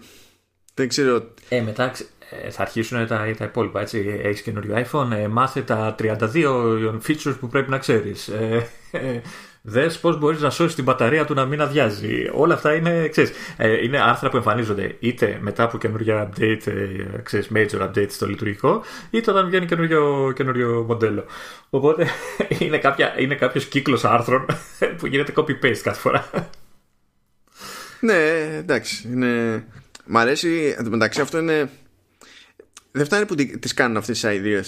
Δεν ξέρω. Ε, μετά ε, θα αρχίσουν τα, τα υπόλοιπα. Έτσι. Έχεις καινούριο iPhone, ε, μάθε τα 32 features που πρέπει να ξέρεις. Ε, ε, Δες πώς μπορείς να σώσεις την μπαταρία του να μην αδειάζει. Όλα αυτά είναι, ξέρεις, ε, είναι άρθρα που εμφανίζονται είτε μετά από καινούργια update, ε, ξέρεις, major update στο λειτουργικό, είτε όταν βγαίνει καινούριο, καινούριο μοντέλο. Οπότε είναι, κάποια, είναι κάποιος κύκλος άρθρων που γίνεται copy-paste κάθε φορά. Ναι, εντάξει. Είναι... Μ' αρέσει. Μεταξύ αυτό είναι. Δεν φτάνει που τις κάνουν αυτές τις ιδέε.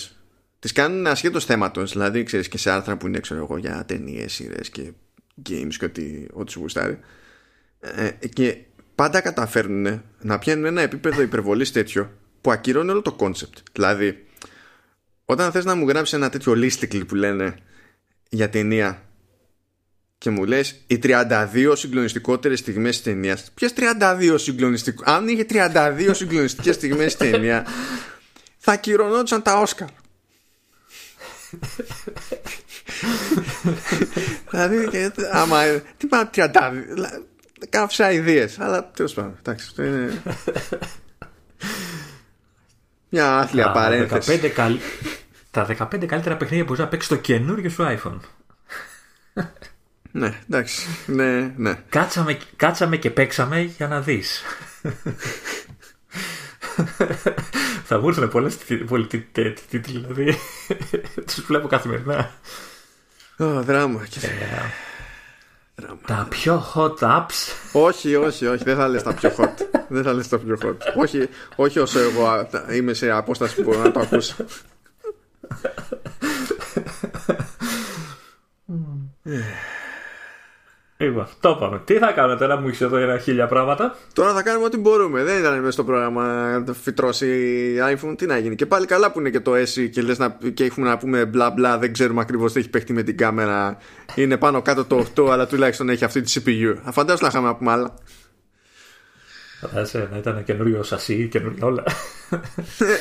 Τις κάνουν ασχέτως θέματος. Δηλαδή, ξέρεις και σε άρθρα που είναι ξέρω εγώ, για ταινίες, σειρές και games και ό,τι, ό,τι σου γουστάρει. Ε, και πάντα καταφέρνουν να πιάνουν ένα επίπεδο υπερβολής τέτοιο που ακυρώνει όλο το κόνσεπτ. Δηλαδή, όταν θες να μου γράψεις ένα τέτοιο listicle που λένε για ταινία και μου λες οι 32 συγκλονιστικότερες στιγμές της ταινίας. Ποιες 32 συγκλονιστικές. Αν είχε 32 συγκλονιστικές στιγμές στην ταινία, θα ακυρωνόντουσαν τα Όσκαρ. δηλαδή, άμα. Τι πάνω τριαντάδι. Κάψα ιδέες. Αλλά τέλος πάντων. Εντάξει, αυτό είναι. Μια άθλια παρένθεση. Τα 15 καλύτερα παιχνίδια που μπορείς να παίξεις το καινούργιο σου iPhone. Ναι, εντάξει. Ναι, ναι. Κάτσαμε, κάτσαμε και παίξαμε για να δεις. Θα μου έρθουν πολλές τίτλοι, δηλαδή. Τους βλέπω καθημερινά. δράμα. Τα πιο hot apps. όχι, όχι, όχι. Δεν θα λες τα πιο hot. δεν θα λες τα πιο hot. όχι, όχι όσο εγώ είμαι σε απόσταση που μπορώ να το ακούσω. Λοιπόν, το είπαμε. Τι θα κάνουμε τώρα, μου έχει εδώ ένα χίλια πράγματα. Τώρα θα κάνουμε ό,τι μπορούμε. Δεν ήταν μέσα στο πρόγραμμα να φυτρώσει iPhone. Τι να γίνει. Και πάλι καλά που είναι και το SE και, λες να, και έχουμε να πούμε μπλα μπλα. Δεν ξέρουμε ακριβώ τι έχει παίχτη με την κάμερα. Είναι πάνω κάτω το 8, αλλά τουλάχιστον έχει αυτή τη CPU. Φαντάζομαι να είχαμε να πούμε άλλα. Φαντάζεσαι να ήταν καινούριο σασί, καινούριο όλα.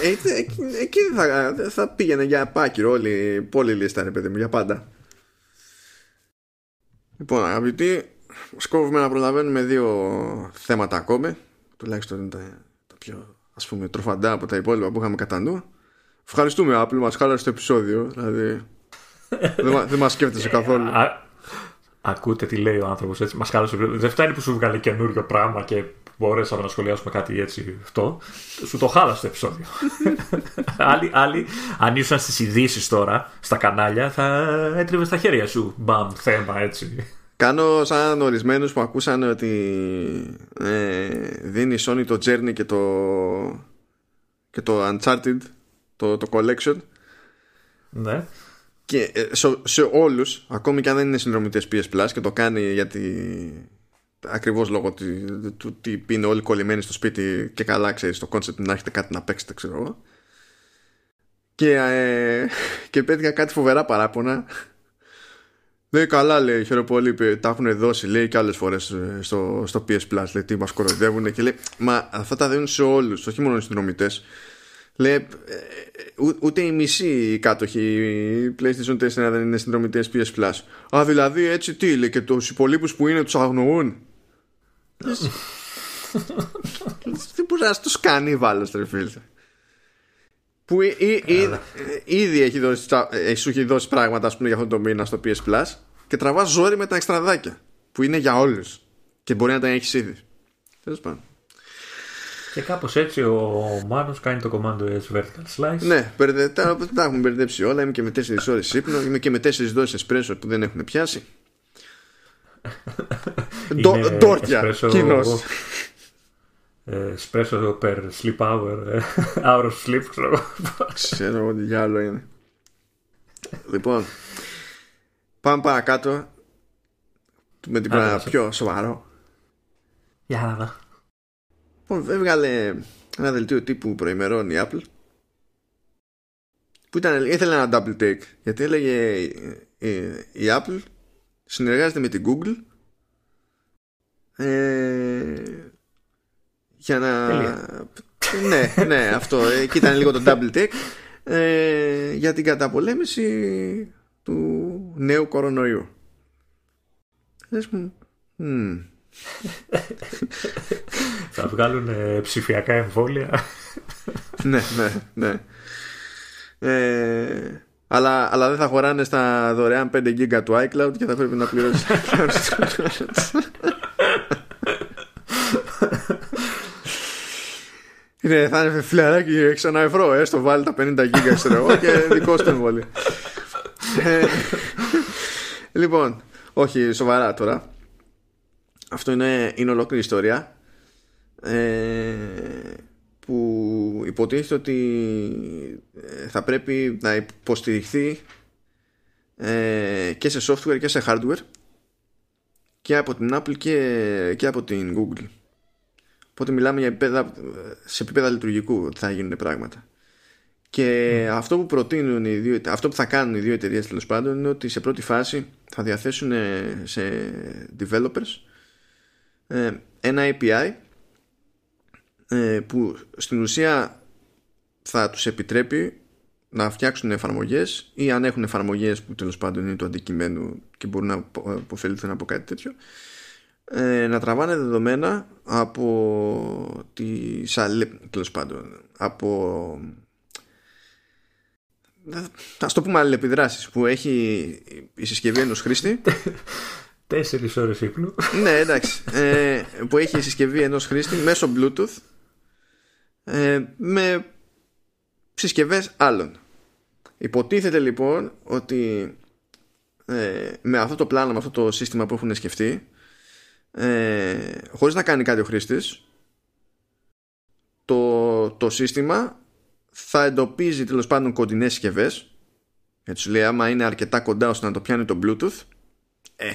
Ε, εκεί θα, θα πήγαινε για πάκυρο όλη, πόλη λίστα, ρε παιδί μου, για πάντα. Λοιπόν, αγαπητοί, σκόβουμε να προλαβαίνουμε δύο θέματα ακόμη. Τουλάχιστον είναι τα, τα πιο ας πούμε τροφαντά από τα υπόλοιπα που είχαμε κατά νου. Ευχαριστούμε Apple, μας χάλασε το επεισόδιο. Δηλαδή, δεν, δεν μας σκέφτεσαι καθόλου. ακούτε τι λέει ο άνθρωπος έτσι. Μας χάλασε. Δεν φτάνει που σου βγάλε καινούριο πράγμα και μπορέσαμε να σχολιάσουμε κάτι έτσι αυτό. Σου το χάλασε το επεισόδιο. άλλοι, άλλοι, αν ήσουν στις ειδήσεις τώρα, στα κανάλια, θα έτριβε στα χέρια σου. Μπαμ, θέμα έτσι. Κάνω σαν ορισμένους που ακούσαν ότι ε, δίνει η Sony το Journey και το, και το Uncharted, το, το Collection. Ναι. Και ε, σε, σε όλους, ακόμη και αν δεν είναι συνδρομητές PS Plus και το κάνει γιατί ακριβώς λόγω του ότι είναι όλοι κολλημένοι στο σπίτι και καλά ξέρεις το concept να έχετε κάτι να παίξετε ξέρω εγώ. Και, ε, και πέτυχα κάτι φοβερά παράπονα. Λέει καλά λέει χαίρομαι πολύ τα έχουν δώσει λέει και άλλες φορές ε, στο, στο PS Plus λέει τι μας κοροϊδεύουν και λέει μα αυτά τα δίνουν σε όλους όχι μόνο στους συνδρομητές λέει ε, ούτε οι μισοί κάτοχοι PlayStation 4 δεν είναι συνδρομητές PS Plus. Α δηλαδή έτσι τι λέει και τους υπολείπους που είναι τους αγνοούν τι μπορεί να του κάνει βάλο φίλε. Που ήδη έχει δώσει, ε, σου έχει δώσει πράγματα πούμε, για αυτό το μήνα στο PS Plus και τραβά ζόρι με τα εξτραδάκια που είναι για όλους και μπορεί να τα έχεις ήδη. Τέλος πάντων. Και κάπως έτσι ο Μάνος κάνει το κομμάτι S vertical slice. Ναι, τα, τα έχουμε μπερδέψει όλα. Είμαι και με 4 ώρες ύπνο, είμαι και με 4 δόσεις εσπρέσο που δεν έχουν πιάσει. Ντόρτια, κοινός. Espresso per sleep hour, ε, hour of sleep, ξέρω. Ξέρω εγώ τι διάλογο είναι. Λοιπόν, πάμε παρακάτω με την πράγμα πιο σοβαρό. Για να δω. Λοιπόν, έβγαλε ένα δελτίο τύπου προημερών η Apple που ήταν, ήθελε ένα double take γιατί έλεγε η Apple συνεργάζεται με την Google ε, για να ναι, ναι αυτό. Εκεί ήταν λίγο το double take. Ε, για την καταπολέμηση του νέου κορονοϊού. Λες μου θα βγάλουν ε, ψηφιακά εμβόλια. Ναι ναι ναι. Ε, αλλά, αλλά δεν θα χωράνε στα δωρεάν 5 GB του iCloud και θα πρέπει να πληρώσεις. είναι, θα είναι φιλαράκι έχει ένα ευρώ, έστω βάλει τα 50 GB ξέρω και δικό σου εμβόλιο. Ε, λοιπόν, όχι σοβαρά τώρα. Αυτό είναι, είναι ολόκληρη ιστορία. Ε, που υποτίθεται ότι ε, θα πρέπει να υποστηριχθεί ε, και σε software και σε hardware και από την Apple και, και από την Google. Οπότε μιλάμε για επίπεδα, σε επίπεδα λειτουργικού ότι θα γίνουν πράγματα. Και αυτό που προτείνουν οι δύο, αυτό που θα κάνουν οι δύο εταιρείες τέλος πάντων είναι ότι σε πρώτη φάση θα διαθέσουν σε developers ε, ένα API ε, που στην ουσία θα τους επιτρέπει να φτιάξουν εφαρμογές ή αν έχουν εφαρμογές που τέλος πάντων είναι το αντικειμένο και μπορούν να αποφεληθούν από κάτι τέτοιο ε, να τραβάνε δεδομένα από τις τέλος πάντων από θα το πούμε αλληλεπιδράσεις που έχει η συσκευή ενός χρήστη. Τέσσερις ώρες ύπνου. Ναι εντάξει. Ε, που έχει η συσκευή ενός χρήστη μέσω bluetooth ε, με συσκευές άλλων. Υποτίθεται λοιπόν ότι ε, με αυτό το πλάνο με αυτό το σύστημα που έχουν σκεφτεί ε, χωρίς να κάνει κάτι ο χρήστης το, το σύστημα θα εντοπίζει τέλος πάντων κοντινές συσκευές. γιατί σου λέει άμα είναι αρκετά κοντά ώστε να το πιάνει το bluetooth ε,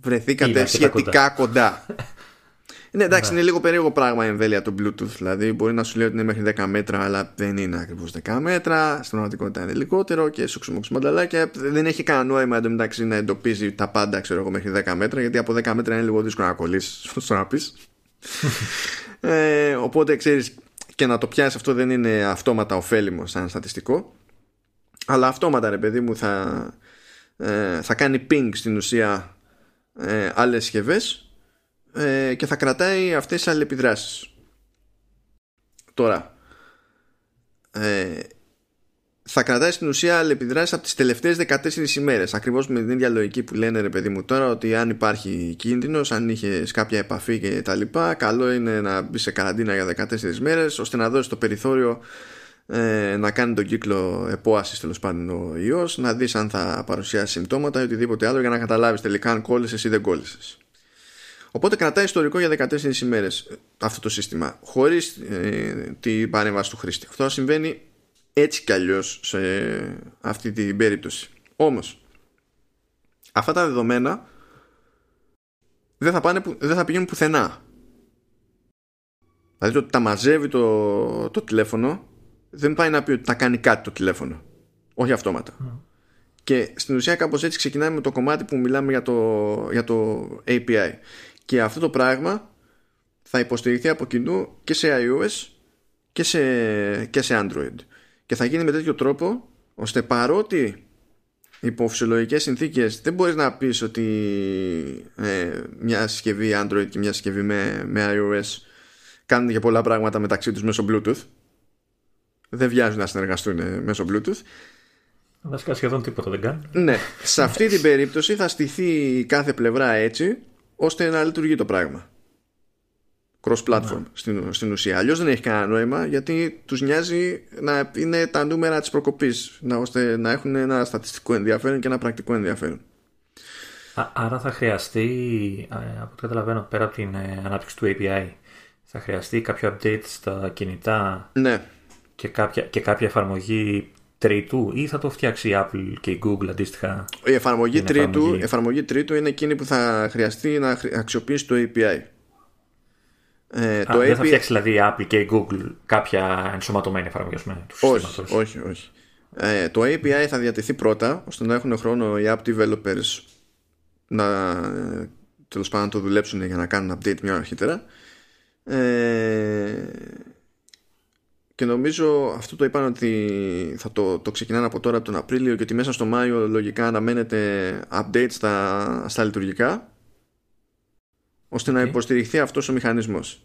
βρεθήκατε σχετικά κοντά, Ναι, εντάξει, ναι. είναι λίγο περίεργο πράγμα η εμβέλεια του Bluetooth. Δηλαδή, μπορεί να σου λέει ότι είναι μέχρι 10 μέτρα, αλλά δεν είναι ακριβώς 10 μέτρα. Στην πραγματικότητα είναι λιγότερο και σου μανταλάκια. Δεν έχει κανένα νόημα εντωμεταξύ να εντοπίζει τα πάντα, ξέρω εγώ, μέχρι 10 μέτρα, γιατί από 10 μέτρα είναι λίγο δύσκολο να κολλήσεις στο να πεις. ε, οπότε ξέρεις, και να το πιάσεις αυτό δεν είναι αυτόματα ωφέλιμο σαν στατιστικό. Αλλά αυτόματα, ρε παιδί μου, θα, ε, θα κάνει ping στην ουσία ε, άλλες συσκευές ε, και θα κρατάει αυτές τις αλληλεπιδράσεις. Τώρα, ε, θα κρατάει στην ουσία αλληλεπιδράσεις από τις τελευταίες 14 ημέρες ακριβώς με την ίδια λογική που λένε ρε παιδί μου τώρα ότι αν υπάρχει κίνδυνος αν είχες κάποια επαφή και τα λοιπά καλό είναι να μπεις σε καραντίνα για 14 μέρες ώστε να δώσεις το περιθώριο ε, να κάνει τον κύκλο επόασης τέλος πάντων ο ιός να δεις αν θα παρουσιάσει συμπτώματα ή οτιδήποτε άλλο για να καταλάβεις τελικά αν κόλλησες ή δεν κόλλησες Οπότε κρατάει ιστορικό για 14 ημέρες αυτό το σύστημα, χωρίς ε, την παρέμβαση του χρήστη. Αυτό συμβαίνει έτσι κι αλλιώς σε αυτή την περίπτωση. Όμως, αυτά τα δεδομένα δεν θα, πάνε, δεν θα πηγαίνουν πουθενά. Δηλαδή το ότι τα μαζεύει το, το τηλέφωνο δεν πάει να πει ότι τα κάνει κάτι το τηλέφωνο. Όχι αυτόματα. Και στην ουσία κάπως έτσι ξεκινάμε με το κομμάτι που μιλάμε για το, για το API. Και αυτό το πράγμα θα υποστηριχθεί από κοινού και σε iOS και σε, και σε Android. Και θα γίνει με τέτοιο τρόπο ώστε παρότι υπό φυσιολογικές συνθήκες δεν μπορείς να πεις ότι ε, μια συσκευή Android και μια συσκευή με, με iOS κάνουν και πολλά πράγματα μεταξύ τους μέσω Bluetooth. Δεν βιάζουν να συνεργαστούν μέσω Bluetooth. Βασικά σχεδόν τίποτα δεν κάνουν. Ναι, σε αυτή την περίπτωση θα στηθεί κάθε πλευρά έτσι ώστε να λειτουργεί το πράγμα. Cross-platform ναι. στην, στην ουσία. Αλλιώς δεν έχει κανένα νόημα γιατί τους νοιάζει να είναι τα νούμερα της προκοπής, ώστε να έχουν ένα στατιστικό ενδιαφέρον και ένα πρακτικό ενδιαφέρον. άρα θα χρειαστεί, από ό,τι καταλαβαίνω, πέρα από την ε, ανάπτυξη του API, θα χρειαστεί κάποιο update στα κινητά ναι. και, κάποια, και κάποια εφαρμογή τρίτου ή θα το φτιάξει η Apple και η Google αντίστοιχα. Η εφαρμογή, τρίτου, εφαρμογή... εφαρμογή τρίτου είναι εκείνη που θα χρειαστεί να αξιοποιήσει το API. Ε, το δεν API... θα φτιάξει δηλαδή η Apple και η Google κάποια ενσωματωμένη εφαρμογή του όχι, όχι, όχι. Ε, το API θα διατεθεί πρώτα ώστε να έχουν χρόνο οι app developers να τέλος πάντων να το δουλέψουν για να κάνουν update μια αρχίτερα. Ε, και νομίζω αυτό το είπαν ότι θα το, το ξεκινάνε από τώρα από τον Απρίλιο και ότι μέσα στο Μάιο λογικά αναμένεται update στα, στα λειτουργικά ώστε να υποστηριχθεί αυτός ο μηχανισμός.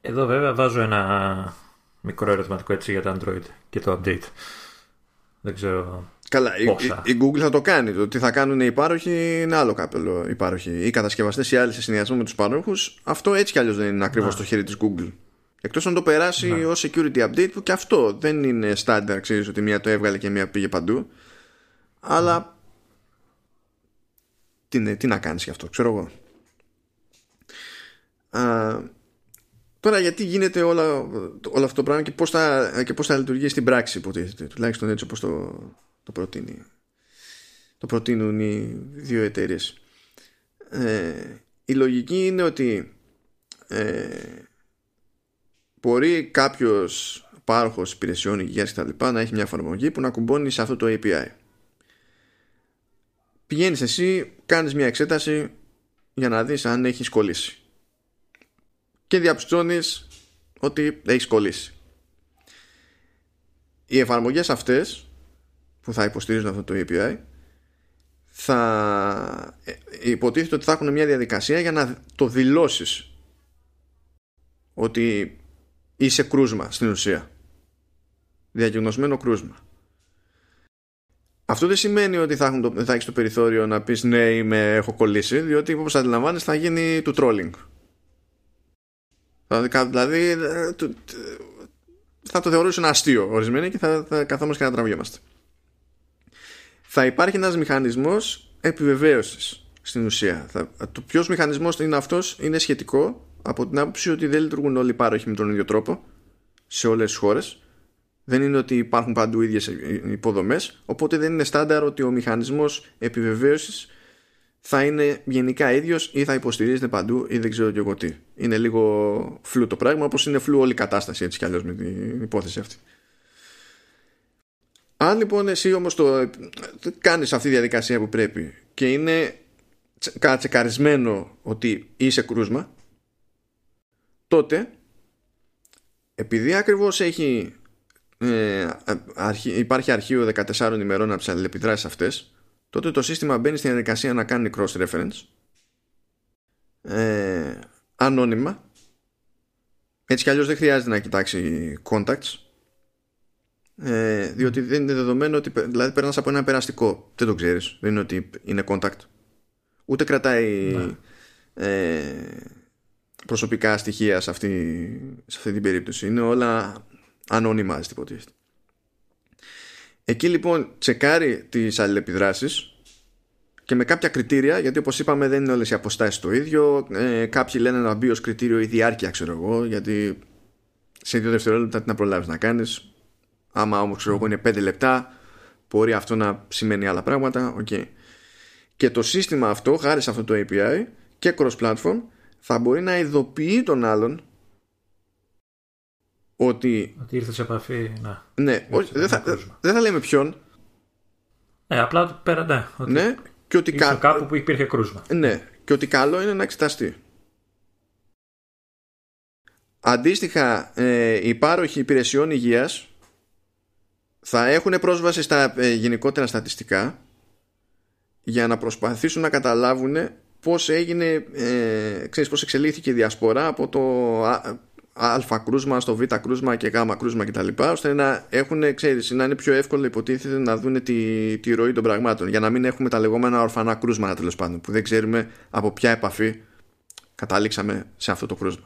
Εδώ βέβαια βάζω ένα μικρό ερωτηματικό έτσι για το Android και το update. Δεν ξέρω Καλά, η, η, Google θα το κάνει. Το τι θα κάνουν οι υπάροχοι είναι άλλο κάπελο. Οι, υπάροχοι. οι κατασκευαστές ή άλλοι σε συνδυασμό με τους πάροχου, αυτό έτσι κι αλλιώς δεν είναι ακριβώς στο χέρι της Google. Εκτός αν το περάσει ναι. ως security update που και αυτό δεν είναι standard ξέρεις ότι μία το έβγαλε και μία πήγε παντού αλλά τι, τι να κάνεις γι' αυτό ξέρω εγώ Α, τώρα γιατί γίνεται όλα, όλο αυτό το πράγμα και πώς θα, και πώς θα λειτουργεί στην πράξη υποτίθεται τουλάχιστον έτσι όπως το, το προτείνει το προτείνουν οι δύο εταιρείες. Ε, η λογική είναι ότι ε, μπορεί κάποιος πάροχος υπηρεσιών υγείας κτλ. να έχει μια εφαρμογή που να κουμπώνει σε αυτό το API. Πηγαίνεις εσύ, κάνεις μια εξέταση για να δεις αν έχεις κολλήσει. Και διαπιστώνεις ότι έχεις κολλήσει. οι εφαρμογές αυτές που θα υποστηρίζουν αυτό το API θα ε, υποτίθεται ότι θα έχουν μια διαδικασία για να το δηλώσεις ότι είσαι κρούσμα στην ουσία. Διαγνωσμένο κρούσμα. Αυτό δεν σημαίνει ότι θα, έχουν το, θα έχεις το περιθώριο να πεις ναι είμαι, έχω κολλήσει διότι όπως αντιλαμβάνεις θα γίνει του trolling. Δηλαδή θα το θεωρούσαν αστείο ορισμένοι και θα, θα καθόμαστε και να τραβιόμαστε. Θα υπάρχει ένας μηχανισμός επιβεβαίωσης στην ουσία. Θα, το ποιος μηχανισμός είναι αυτός είναι σχετικό από την άποψη ότι δεν λειτουργούν όλοι οι πάροχοι με τον ίδιο τρόπο σε όλες τις χώρες. Δεν είναι ότι υπάρχουν παντού ίδιες υποδομές, οπότε δεν είναι στάνταρ ότι ο μηχανισμός επιβεβαίωσης θα είναι γενικά ίδιος ή θα υποστηρίζεται παντού ή δεν ξέρω και εγώ τι. Είναι λίγο φλού το πράγμα, όπως είναι φλού όλη η κατάσταση έτσι κι αλλιώς με την υπόθεση αυτή. Αν λοιπόν εσύ όμως το κάνεις αυτή τη διαδικασία που πρέπει και είναι κατσεκαρισμένο ότι είσαι κρούσμα τότε επειδή ακριβώς έχει ε, υπάρχει αρχείο 14 ημερών από τις αλληλεπιδράσεις αυτές τότε το σύστημα μπαίνει στην διαδικασία να κάνει cross-reference ε, ανώνυμα. Έτσι κι αλλιώς δεν χρειάζεται να κοιτάξει contacts ε, διότι δεν είναι δεδομένο ότι δηλαδή περνάς από ένα περαστικό. Δεν το ξέρεις, δεν είναι ότι είναι contact. Ούτε κρατάει ναι. ε, προσωπικά στοιχεία σε αυτή, σε αυτή την περίπτωση είναι όλα ανώνυμα υποτίθεται εκεί λοιπόν τσεκάρει τις αλληλεπιδράσεις και με κάποια κριτήρια, γιατί όπως είπαμε δεν είναι όλες οι αποστάσεις το ίδιο. Ε, κάποιοι λένε να μπει ως κριτήριο η διάρκεια, ξέρω εγώ, γιατί σε δύο δευτερόλεπτα τι να προλάβεις να κάνεις. Άμα όμως ξέρω εγώ είναι 5 λεπτά μπορεί αυτό να σημαίνει άλλα πράγματα. Okay. Και το σύστημα αυτό, χάρη σε αυτό το API και cross-platform, θα μπορεί να ειδοποιεί τον άλλον ότι. Ότι ήρθε σε επαφή. Να. Ναι, δεν, θα, δεν θα λέμε ποιον. Ναι, απλά πέρα, ναι. Ότι ναι, και ότι κα... κάπου που υπήρχε κρούσμα. Ναι, και ότι καλό είναι να εξεταστεί. Αντίστοιχα, ε, οι πάροχοι υπηρεσιών υγείας θα έχουν πρόσβαση στα ε, γενικότερα στατιστικά για να προσπαθήσουν να καταλάβουν πώς έγινε, ε, ξέρεις πώς εξελίχθηκε η διασπορά από το α, κρούσμα στο β κρούσμα και γ κρούσμα κτλ. ώστε να έχουν, ξέρεις, να είναι πιο εύκολο υποτίθεται να δουν τη, τη ροή των πραγμάτων για να μην έχουμε τα λεγόμενα ορφανά κρούσματα τέλος πάντων που δεν ξέρουμε από ποια επαφή καταλήξαμε σε αυτό το κρούσμα.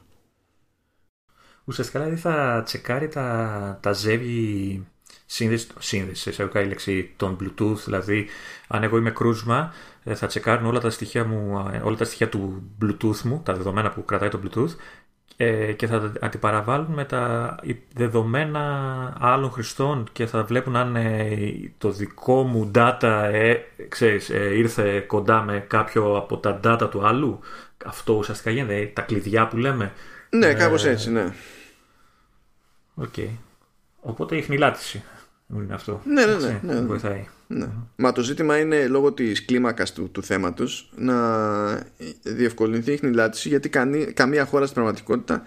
Ουσιαστικά δηλαδή θα τσεκάρει τα, τα ζεύγη σύνδεση, σύνδεση εισαγωγικά η λέξη των Bluetooth, δηλαδή αν εγώ είμαι κρούσμα ε, θα τσεκάρουν όλα τα στοιχεία, μου, ε, όλα τα στοιχεία του Bluetooth μου, τα δεδομένα που κρατάει το Bluetooth ε, και θα αντιπαραβάλουν με τα δεδομένα άλλων χρηστών και θα βλέπουν αν το δικό μου data ε, ξέρεις, ήρθε κοντά με κάποιο από τα data του άλλου. Αυτό ουσιαστικά γίνεται, τα κλειδιά που λέμε. Ναι, κάπως έτσι, ναι. OK. Okay. Οπότε η ιχνηλάτηση είναι αυτό. Ναι, ναι, ναι. ναι. Βοηθάει. Ναι. Μα το ζήτημα είναι λόγω της κλίμακας του, του θέματος να διευκολυνθεί η ιχνηλάτηση γιατί κανείς, καμία χώρα στην πραγματικότητα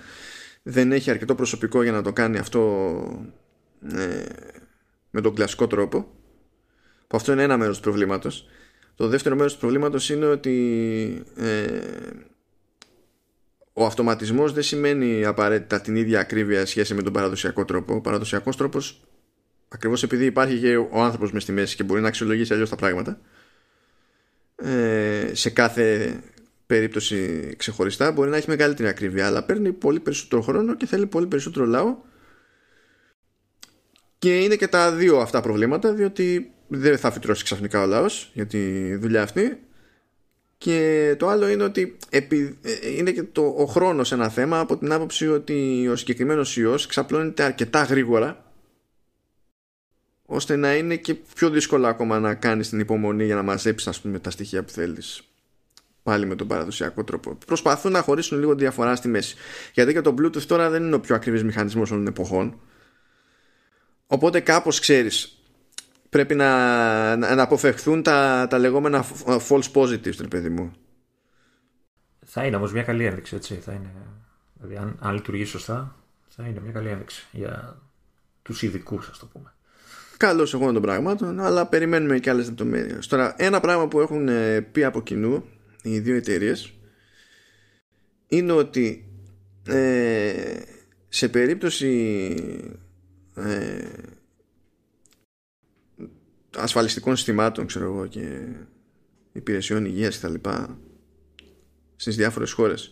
δεν έχει αρκετό προσωπικό για να το κάνει αυτό ε, με τον κλασικό τρόπο που αυτό είναι ένα μέρος του προβλήματος το δεύτερο μέρος του προβλήματος είναι ότι ε, ο αυτοματισμός δεν σημαίνει απαραίτητα την ίδια ακρίβεια σχέση με τον παραδοσιακό τρόπο ο παραδοσιακός τρόπος ακριβώς επειδή υπάρχει και ο άνθρωπος μες στη μέση και μπορεί να αξιολογήσει αλλιώς τα πράγματα ε, σε κάθε περίπτωση ξεχωριστά μπορεί να έχει μεγαλύτερη ακρίβεια αλλά παίρνει πολύ περισσότερο χρόνο και θέλει πολύ περισσότερο λαό. Και είναι και τα δύο αυτά προβλήματα διότι δεν θα φυτρώσει ξαφνικά ο λαός για τη δουλειά αυτή. Και το άλλο είναι ότι επί, ε, είναι και το, ο χρόνος ένα θέμα από την άποψη ότι ο συγκεκριμένος ιός ξαπλώνεται αρκετά γρήγορα ώστε να είναι και πιο δύσκολο ακόμα να κάνεις την υπομονή για να μαζέψεις ας πούμε, τα στοιχεία που θέλεις. Πάλι με τον παραδοσιακό τρόπο. Προσπαθούν να χωρίσουν λίγο διαφορά στη μέση. Γιατί και το Bluetooth τώρα δεν είναι ο πιο ακριβής μηχανισμός όλων των εποχών. Οπότε κάπως ξέρεις, πρέπει να, να αποφευχθούν τα, τα λεγόμενα false positives, τρε παιδί μου. Θα είναι όμως μια καλή ένδειξη, έτσι. Θα είναι, δηλαδή, αν, αν λειτουργεί σωστά, θα είναι μια καλή ένδειξη για τους ειδικούς, ας το πούμε. Καλώς εγώ των πραγμάτων, αλλά περιμένουμε και άλλες λεπτομέρειες. Τώρα, ένα πράγμα που έχουν ε, πει από κοινού οι δύο εταιρείες είναι ότι ε, σε περίπτωση ε, ασφαλιστικών συστημάτων ξέρω εγώ και υπηρεσιών υγείας και τα λοιπά στις διάφορες χώρες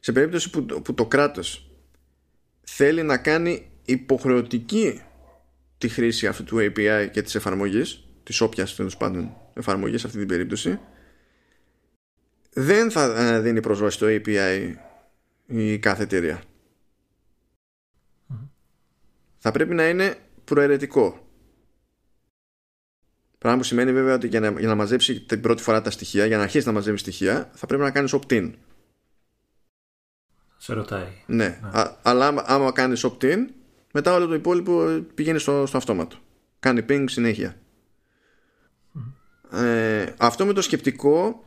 σε περίπτωση που, που το κράτος θέλει να κάνει υποχρεωτική τη χρήση αυτού του API και της εφαρμογής της όποιας τέλος πάντων εφαρμογής σε αυτή την περίπτωση δεν θα ε, δίνει προσβάση στο API η κάθε εταιρεία. Θα πρέπει να είναι προαιρετικό. Πράγμα που σημαίνει βέβαια ότι για να, για να μαζέψει την πρώτη φορά τα στοιχεία, για να αρχίσει να μαζεύει στοιχεία, θα πρέπει να κάνεις opt-in. Σε ρωτάει. Ναι. ναι. αλλά άμα, άμα κάνεις opt-in, μετά όλο το υπόλοιπο πηγαίνει στο, στο αυτόματο. Κάνει ping συνέχεια. Ε, αυτό με το σκεπτικό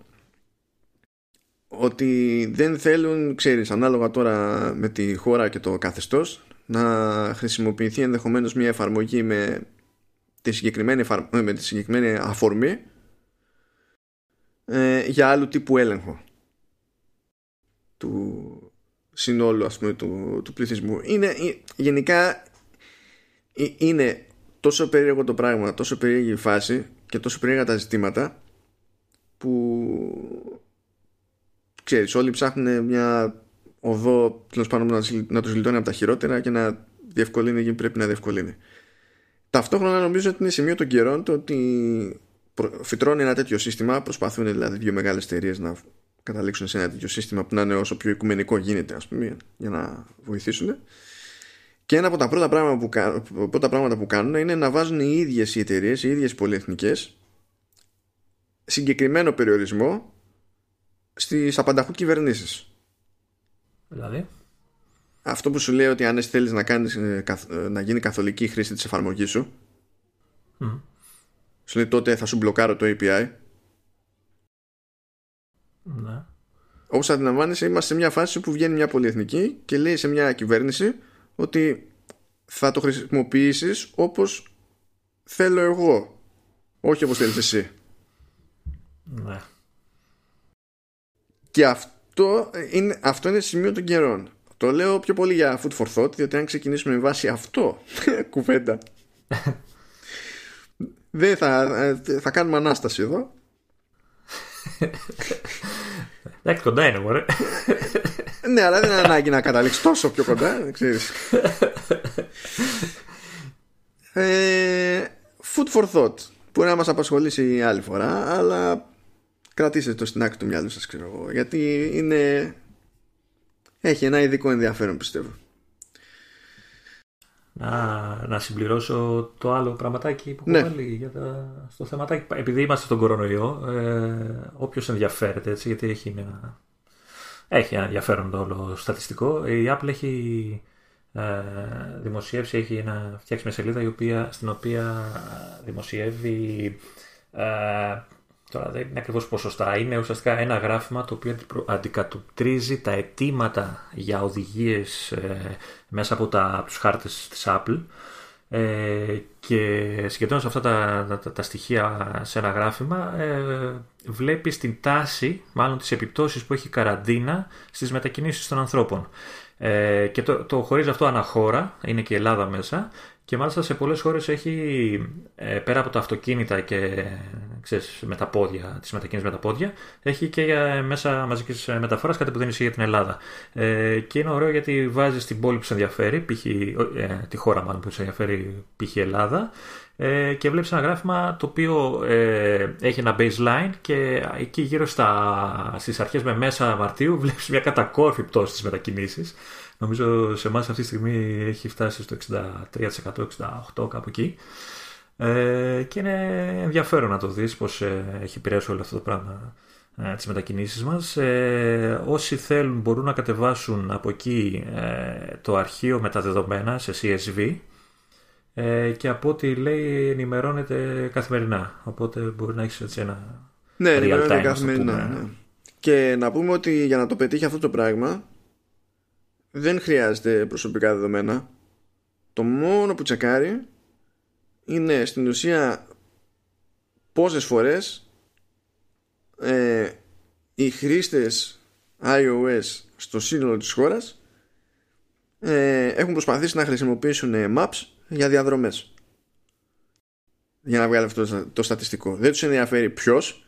ότι δεν θέλουν, ξέρεις, ανάλογα τώρα με τη χώρα και το καθεστώς να χρησιμοποιηθεί ενδεχομένως μια εφαρμογή με τη συγκεκριμένη, με τη συγκεκριμένη αφορμή ε, για άλλου τύπου έλεγχο του συνόλου ας πούμε του, του πληθυσμού. Είναι γενικά είναι τόσο περίεργο το πράγμα τόσο περίεργη η φάση και τόσο περίεργα τα ζητήματα που ξέρεις όλοι ψάχνουν μια οδό τέλος πάντων να, να τους λιτώνει από τα χειρότερα και να διευκολύνει εκεί πρέπει να διευκολύνει. Ταυτόχρονα νομίζω ότι είναι σημείο των καιρών το ότι φυτρώνει ένα τέτοιο σύστημα προσπαθούν δηλαδή δύο μεγάλες εταιρείες να καταλήξουν σε ένα τέτοιο σύστημα που να είναι όσο πιο οικουμενικό γίνεται ας πούμε για να βοηθήσουν και ένα από τα πρώτα πράγματα που, πρώτα πράγματα που κάνουν είναι να βάζουν οι ίδιες οι εταιρείες, οι ίδιες πολυεθνικές συγκεκριμένο περιορισμό στις απανταχού κυβερνήσεις. Δηλαδή; Αυτό που σου λέει ότι αν θέλεις να, κάνεις, ε, ε, να γίνει καθολική χρήση της εφαρμογής σου mm. σου λέει τότε θα σου μπλοκάρω το API ναι. Όπως αντιλαμβάνεσαι είμαστε σε μια φάση που βγαίνει μια πολυεθνική και λέει σε μια κυβέρνηση ότι θα το χρησιμοποιήσεις όπως θέλω εγώ όχι όπως θέλεις εσύ ναι. και αυτό είναι, αυτό είναι σημείο των καιρών το λέω πιο πολύ για food for thought διότι αν ξεκινήσουμε με βάση αυτό κουβέντα δεν θα, ε, θα κάνουμε ανάσταση εδώ Εντάξει, κοντά είναι, μωρέ. ναι, αλλά δεν είναι ανάγκη να καταλήξεις τόσο πιο κοντά, ξέρεις. ε, food for thought. Μπορεί να μας απασχολήσει άλλη φορά, αλλά κρατήστε το στην άκρη του μυαλού σας, ξέρω εγώ. Γιατί είναι... Έχει ένα ειδικό ενδιαφέρον, πιστεύω να, να συμπληρώσω το άλλο πραγματάκι που ναι. έχω βάλει για τα, στο θεματάκι. Επειδή είμαστε στον κορονοϊό, ε, όποιος ενδιαφέρεται έτσι, γιατί έχει ένα, έχει ένα ενδιαφέρον το όλο στατιστικό. Η Apple έχει ε, δημοσιεύσει, έχει ένα, φτιάξει μια σελίδα η οποία, στην οποία δημοσιεύει ε, Τώρα δεν είναι ακριβώς ποσοστά. Είναι ουσιαστικά ένα γράφημα το οποίο αντικατοπτρίζει τα αιτήματα για οδηγίες ε, μέσα από, τα, τους χάρτες της Apple ε, και συγκεντρώνοντας αυτά τα, τα, στοιχεία σε ένα γράφημα ε, βλέπεις την τάση, μάλλον τις επιπτώσεις που έχει η καραντίνα στις μετακινήσεις των ανθρώπων. Ε, και το, το χωρίζει αυτό αναχώρα, είναι και η Ελλάδα μέσα και μάλιστα σε πολλές χώρες έχει, ε, πέρα από τα αυτοκίνητα και ξέρεις, με τα πόδια, τις μετακίνησεις με τα πόδια, έχει και για μέσα μαζικής μεταφοράς κάτι που δεν ισχύει για την Ελλάδα. Ε, και είναι ωραίο γιατί βάζει την πόλη που σε ενδιαφέρει, π.χ. Ε, τη χώρα μάλλον που σε ενδιαφέρει, π.χ. Ελλάδα, ε, και βλέπεις ένα γράφημα το οποίο ε, έχει ένα baseline και εκεί γύρω στα, στις αρχές με μέσα Μαρτίου βλέπεις μια κατακόρφη πτώση στις μετακινήσεις Νομίζω σε εμάς αυτή τη στιγμή έχει φτάσει στο 63%, 68% κάπου εκεί. Ε, και είναι ενδιαφέρον να το δεις πως ε, έχει επηρεάσει όλο αυτό το πράγμα ε, τις μετακινήσεις μας. Ε, όσοι θέλουν μπορούν να κατεβάσουν από εκεί ε, το αρχείο με τα δεδομένα σε CSV ε, και από ό,τι λέει ενημερώνεται καθημερινά. Οπότε μπορεί να έχεις έτσι ένα ναι, ενημερώνεται καθημερινά. Ναι. Και να πούμε ότι για να το πετύχει αυτό το πράγμα δεν χρειάζεται προσωπικά δεδομένα. Το μόνο που τσεκάρει είναι στην ουσία πόσες φορές ε, οι χρήστες iOS στο σύνολο της χώρας ε, έχουν προσπαθήσει να χρησιμοποιήσουν maps για διαδρομές. Για να βγάλει αυτό το στατιστικό. Δεν τους ενδιαφέρει ποιος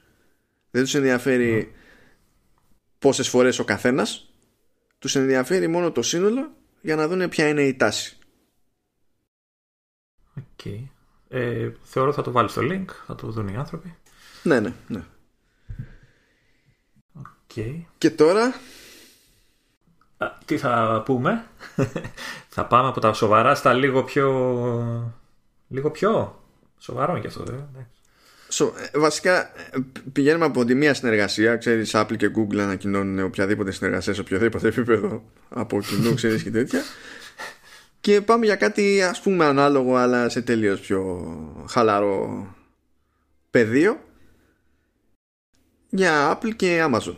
δεν τους ενδιαφέρει πόσες φορές ο καθένας τους ενδιαφέρει μόνο το σύνολο για να δουν ποια είναι η τάση okay. ε, θεωρώ θα το βάλει στο link θα το δουν οι άνθρωποι ναι ναι ναι okay. και τώρα; Τι θα πούμε; Θα πάμε από τα σοβαρά στα λίγο πιο λίγο πιο σοβαρό και αυτό βέβαια So, ε, βασικά πηγαίνουμε από τη μία συνεργασία, ξέρεις Apple και Google ανακοινώνουν οποιαδήποτε συνεργασία σε οποιοδήποτε επίπεδο από κοινού, ξέρεις και τέτοια. Και πάμε για κάτι ας πούμε ανάλογο αλλά σε τελείως πιο χαλαρό πεδίο. Για Apple και Amazon.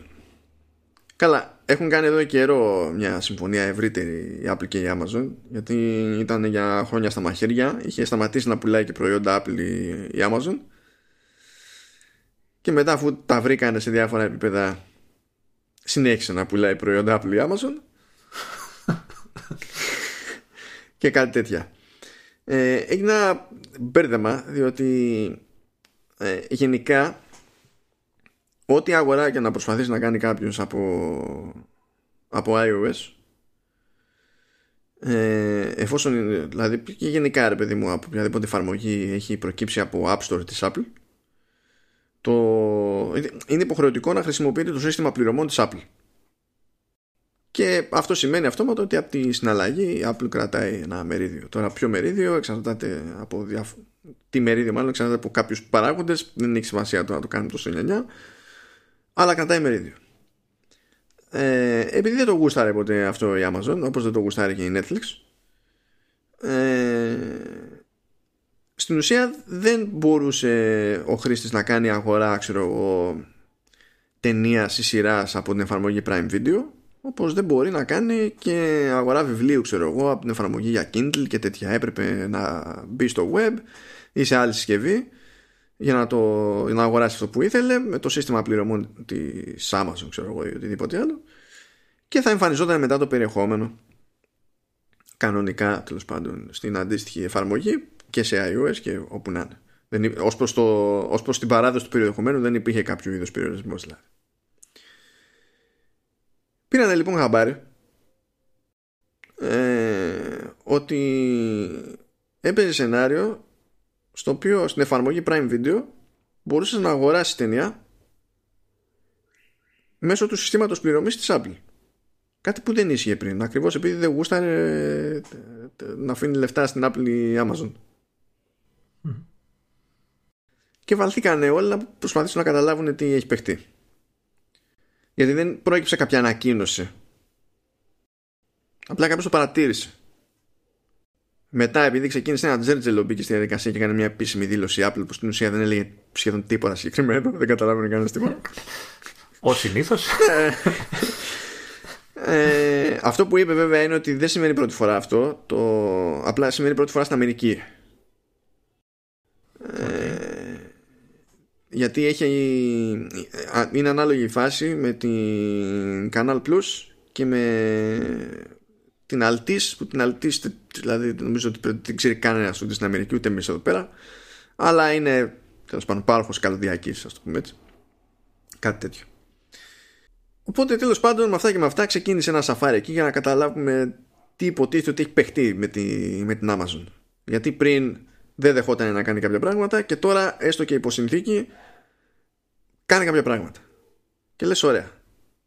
Καλά, έχουν κάνει εδώ καιρό μια συμφωνία ευρύτερη η Apple και η Amazon γιατί ήταν για χρόνια στα μαχαίρια είχε σταματήσει να πουλάει και προϊόντα Apple η Amazon και μετά αφού τα βρήκανε σε διάφορα επίπεδα συνέχισε να πουλάει προϊόντα Apple ή Amazon. Και κάτι τέτοια. Ε, έγινε ένα μπέρδεμα διότι ε, γενικά ό,τι αγορά και να προσπαθήσει να κάνει κάποιος από, από iOS ε, εφόσον δηλαδή και γενικά ρε παιδί μου από οποιαδήποτε εφαρμογή έχει προκύψει από App Store της Apple το, είναι υποχρεωτικό να χρησιμοποιείται το σύστημα πληρωμών της Apple. Και αυτό σημαίνει αυτόματα ότι από τη συναλλαγή η Apple κρατάει ένα μερίδιο. Τώρα ποιο μερίδιο εξαρτάται από διαφ... τι μερίδιο μάλλον εξαρτάται από κάποιους παράγοντες δεν έχει σημασία το να το κάνουμε τόσο 9 αλλά κρατάει μερίδιο. Ε, επειδή δεν το γούσταρε ποτέ αυτό η Amazon όπως δεν το γούσταρε και η Netflix ε, στην ουσία δεν μπορούσε ο χρήστης να κάνει αγορά ξέρω εγώ ταινίας ή σειράς από την εφαρμογή Prime Video όπως δεν μπορεί να κάνει και αγορά βιβλίου ξέρω εγώ από την εφαρμογή για Kindle και τέτοια. Έπρεπε να μπει στο web ή σε άλλη συσκευή για να, το, να αγοράσει αυτό που ήθελε με το σύστημα πληρωμών της Amazon ξέρω εγώ ή οτιδήποτε άλλο και θα εμφανιζόταν μετά το περιεχόμενο κανονικά τέλος πάντων στην αντίστοιχη εφαρμογή και σε iOS και όπου να είναι. Δεν, ως, προς το, ως προς την παράδοση του περιεχομένου δεν υπήρχε κάποιο είδος περιορισμός δηλαδή. Πήρανε λοιπόν χαμπάρι ε, ότι έπαιζε σενάριο στο οποίο στην εφαρμογή Prime Video μπορούσες να αγοράσεις ταινία μέσω του συστήματος πληρωμής της Apple. Κάτι που δεν ίσχυε πριν. Ακριβώς επειδή δεν γούσταρε να αφήνει λεφτά στην Apple ή Amazon. Και βαλθήκανε όλοι να προσπαθήσουν να καταλάβουν τι έχει παιχτεί. Γιατί δεν προέκυψε κάποια ανακοίνωση. Απλά κάποιος το παρατήρησε. Μετά, επειδή ξεκίνησε ένα τζέρτζελο, μπήκε στη διαδικασία και έκανε μια επίσημη δήλωση Apple που στην ουσία δεν έλεγε σχεδόν τίποτα συγκεκριμένο. Δεν καταλάβαινε κανένας τίποτα. Ω συνήθως. ε, αυτό που είπε βέβαια είναι ότι δεν σημαίνει πρώτη φορά αυτό. Το... Απλά σημαίνει πρώτη φορά στην Αμερική. Γιατί έχει, είναι ανάλογη η φάση με την Canal Plus και με την Altis που την Altis δηλαδή νομίζω ότι δεν ξέρει κανένας ούτε στην Αμερική ούτε εμείς εδώ πέρα. Αλλά είναι τέλος πάντων πάροχος καλωδιακής ας το πούμε έτσι. Κάτι τέτοιο. Οπότε τέλος πάντων με αυτά και με αυτά ξεκίνησε ένα σαφάρι εκεί για να καταλάβουμε τι υποτίθεται ότι έχει παιχτεί με, τη, με την Amazon. Γιατί πριν δεν δεχόταν να κάνει κάποια πράγματα και τώρα έστω και υποσυνθήκη κάνει κάποια πράγματα. Και λες ωραία.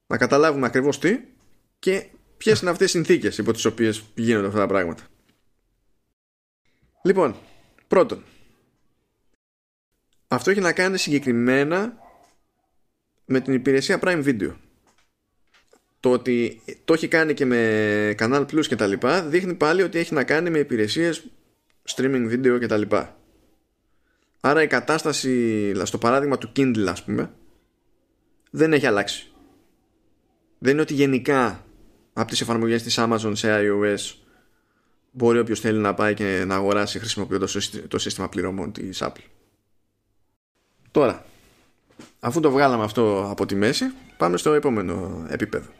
Να καταλάβουμε ακριβώς τι και ποιες είναι αυτές οι συνθήκες υπό τις οποίες γίνονται αυτά τα πράγματα. Λοιπόν, πρώτον, αυτό έχει να κάνει συγκεκριμένα με την υπηρεσία Prime Video. Το ότι το έχει κάνει και με Canal Plus και τα λοιπά δείχνει πάλι ότι έχει να κάνει με υπηρεσίες streaming video και τα λοιπά. Άρα η κατάσταση στο παράδειγμα του Kindle ας πούμε δεν έχει αλλάξει. Δεν είναι ότι γενικά από τις εφαρμογές της Amazon σε iOS μπορεί όποιος θέλει να πάει και να αγοράσει χρησιμοποιώντας το σύστημα πληρωμών της Apple. Τώρα, αφού το βγάλαμε αυτό από τη μέση, πάμε στο επόμενο επίπεδο.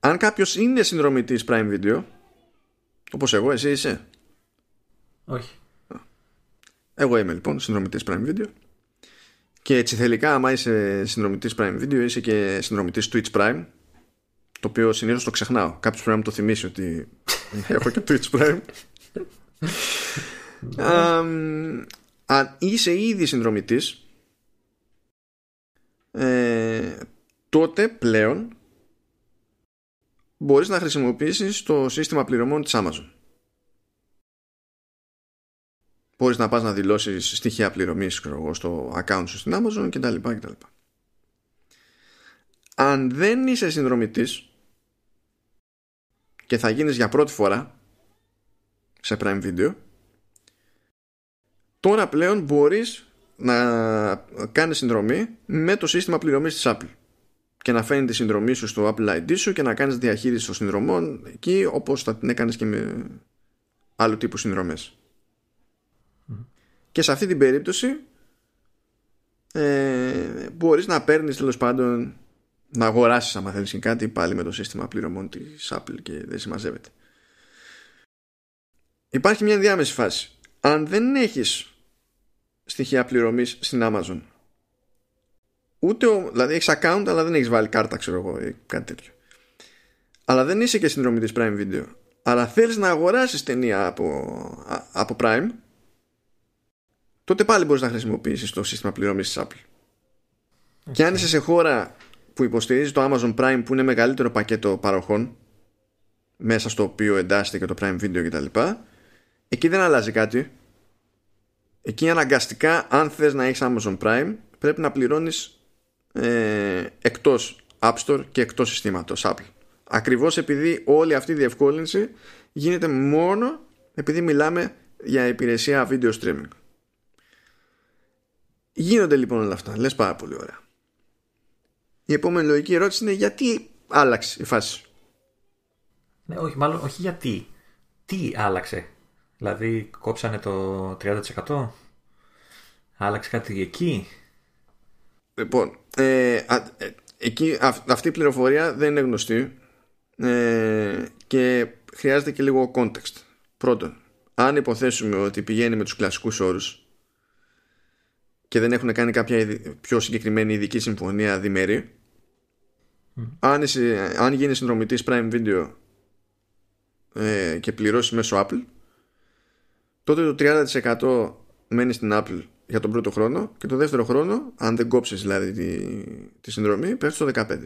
Αν κάποιος είναι συνδρομητής Prime Video, όπως εγώ, εσύ είσαι. Όχι. Εγώ είμαι λοιπόν συνδρομητής Prime Video και έτσι θελικά άμα είσαι συνδρομητής Prime Video είσαι και συνδρομητής Twitch Prime το οποίο συνήθως το ξεχνάω. Κάποιος πρέπει να μου το θυμίσει ότι έχω και Twitch Prime. αν είσαι ήδη συνδρομητής ε, τότε πλέον μπορείς να χρησιμοποιήσεις το σύστημα πληρωμών της Amazon. Μπορείς να πας να δηλώσεις στοιχεία πληρωμής στο account σου στην Amazon κτλ. κτλ. Αν δεν είσαι συνδρομητής και θα γίνεις για πρώτη φορά σε Prime Video τώρα πλέον μπορείς να κάνεις συνδρομή με το σύστημα πληρωμής της Apple και να φαίνει τη συνδρομή σου στο Apple ID σου και να κάνεις διαχείριση των συνδρομών εκεί όπως θα την έκανες και με άλλου τύπου συνδρομές. Και σε αυτή την περίπτωση ε, μπορείς να παίρνεις τέλος πάντων να αγοράσεις άμα θέλεις κάτι πάλι με το σύστημα πληρωμών της Apple και δεν συμμαζεύεται. Υπάρχει μια διάμεση φάση. Αν δεν έχεις στοιχεία πληρωμής στην Amazon ούτε ο, δηλαδή έχεις account αλλά δεν έχεις βάλει κάρτα ξέρω εγώ ή κάτι τέτοιο αλλά δεν είσαι και συνδρομή της Prime Video αλλά θέλεις να αγοράσεις ταινία από, από Prime τότε πάλι μπορείς να χρησιμοποιήσεις το σύστημα πληρωμής της Apple και αν είσαι σε χώρα που υποστηρίζει το Amazon Prime που είναι μεγαλύτερο πακέτο παροχών μέσα στο οποίο εντάσσεται και το Prime Video κτλ. Εκεί δεν αλλάζει κάτι. Εκεί αναγκαστικά αν θες να έχεις Amazon Prime πρέπει να πληρώνεις ε, εκτός App Store και εκτός συστήματος Apple. Ακριβώς επειδή όλη αυτή η διευκόλυνση γίνεται μόνο επειδή μιλάμε για υπηρεσία video streaming. Γίνονται λοιπόν όλα αυτά. Λες πάρα πολύ ωραία. Η επόμενη λογική ερώτηση είναι γιατί άλλαξε η φάση. Ναι, όχι, μάλλον όχι γιατί. Τι άλλαξε; Δηλαδή κόψανε το 30%. Άλλαξε κάτι εκεί; Λοιπόν, ε, ε, εκεί, αυτή η πληροφορία δεν είναι γνωστή ε, και χρειάζεται και λίγο context. Πρώτον, αν υποθέσουμε ότι πηγαίνει με τους κλασικούς όρους και δεν έχουν κάνει κάποια πιο συγκεκριμένη ειδική συμφωνία διμερή αν, είσαι, αν γίνεις συνδρομητής Prime Video ε, και πληρώσεις μέσω Apple τότε το 30% μένει στην Apple για τον πρώτο χρόνο και το δεύτερο χρόνο αν δεν κόψεις δηλαδή τη, τη συνδρομή πέφτεις στο 15%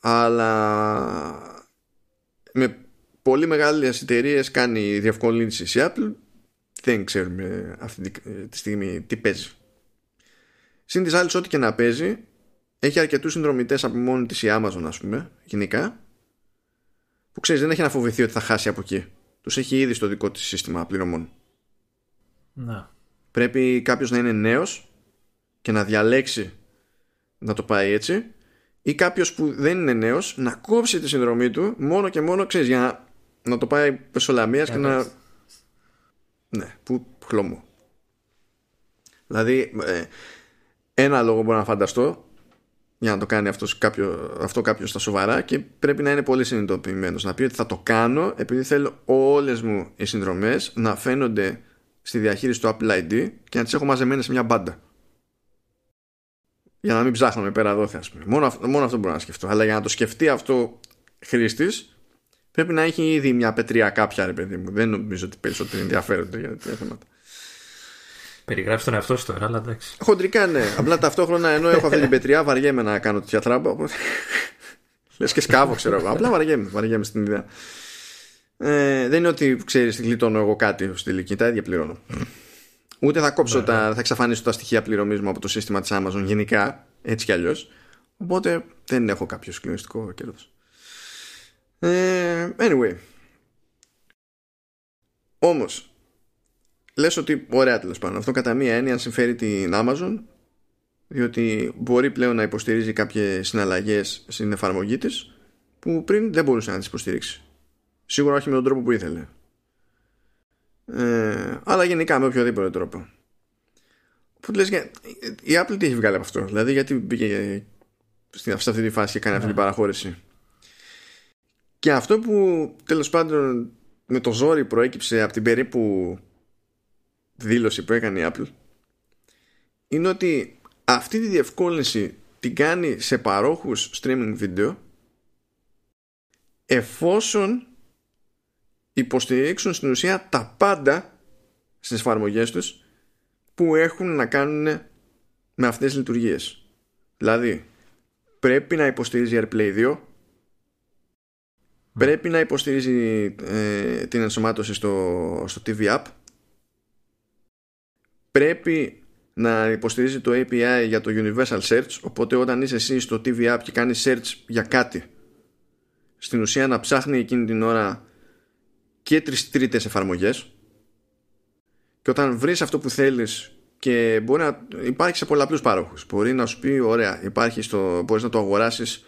αλλά με πολύ μεγάλες εταιρείες κάνει διευκολύνση η Apple. Δεν ξέρουμε αυτή τη στιγμή τι παίζει. Συν τις άλλες ό,τι και να παίζει έχει αρκετούς συνδρομητές από μόνη της η Amazon ας πούμε γενικά που ξέρεις δεν έχει να φοβηθεί ότι θα χάσει από εκεί. Τους έχει ήδη στο δικό της σύστημα πληρωμών. Να. Πρέπει κάποιος να είναι νέος και να διαλέξει να το πάει έτσι ή κάποιος που δεν είναι νέος να κόψει τη συνδρομή του μόνο και μόνο ξέρεις για να, να το πάει πεσολαμίας και να ναι που χλωμό δηλαδή ε, ένα λόγο μπορώ να φανταστώ για να το κάνει αυτός κάποιο, αυτό κάποιος στα σοβαρά και πρέπει να είναι πολύ συνειδητοποιημένος. Να πει ότι θα το κάνω επειδή θέλω όλες μου οι συνδρομές να φαίνονται στη διαχείριση του Apple ID και να τις έχω μαζεμένες σε μια μπάντα. Για να μην ψάχνουμε πέρα εδώ, ας πούμε. Μόνο, μόνο αυτό μπορώ να σκεφτώ. Αλλά για να το σκεφτεί αυτό χρήστης, πρέπει να έχει ήδη μια πετριά κάποια, ρε παιδί μου. Δεν νομίζω ότι περισσότερο ενδιαφέρονται για τέτοια θέματα. Περιγράφει τον εαυτό σου τώρα, αλλά εντάξει. Χοντρικά ναι. Απλά ταυτόχρονα ενώ έχω αυτή την πετριά, βαριέμαι να κάνω τέτοια τράμπα. Λες και σκάβω, ξέρω εγώ. Απλά βαριέμαι, βαριέμαι στην ιδέα. Ε, δεν είναι ότι ξέρεις, γλιτώνω εγώ κάτι στη τελική. Τα ίδια πληρώνω. Ούτε θα κόψω τα, θα εξαφανίσω τα στοιχεία πληρωμής μου από το σύστημα της Amazon γενικά, έτσι κι αλλιώς. Οπότε δεν έχω κάποιο συγκλονιστικό κέρδος. Ε, anyway. Όμως λες ότι ωραία τέλος πάντων αυτό κατά μία έννοια συμφέρει την Amazon διότι μπορεί πλέον να υποστηρίζει κάποιες συναλλαγές στην εφαρμογή της που πριν δεν μπορούσε να τις υποστηρίξει Σίγουρα όχι με τον τρόπο που ήθελε. Ε, αλλά γενικά με οποιοδήποτε τρόπο. Που λες, η Apple τι έχει βγάλει από αυτό; Δηλαδή γιατί μπήκε σε αυτή τη φάση και κάνει αυτή την ναι. παραχώρηση; Και αυτό που τέλος πάντων με το ζόρι προέκυψε από την περίπου δήλωση που έκανε η Apple είναι ότι αυτή τη διευκόλυνση την κάνει σε παρόχους streaming video εφόσον υποστηρίξουν στην ουσία τα πάντα στις εφαρμογές τους που έχουν να κάνουν με αυτές τις λειτουργίες. Δηλαδή, πρέπει να υποστηρίζει AirPlay 2, πρέπει να υποστηρίζει ε, την ενσωμάτωση στο, στο TV App, πρέπει να υποστηρίζει το API για το Universal Search, οπότε όταν είσαι εσύ στο TV App και κάνεις search για κάτι, στην ουσία να ψάχνει εκείνη την ώρα και τρεις τρίτες εφαρμογές. Και όταν βρεις αυτό που θέλεις και μπορεί να υπάρχει σε πολλαπλούς πάροχους. Μπορεί να σου πει ωραία υπάρχει στο, μπορείς να το αγοράσεις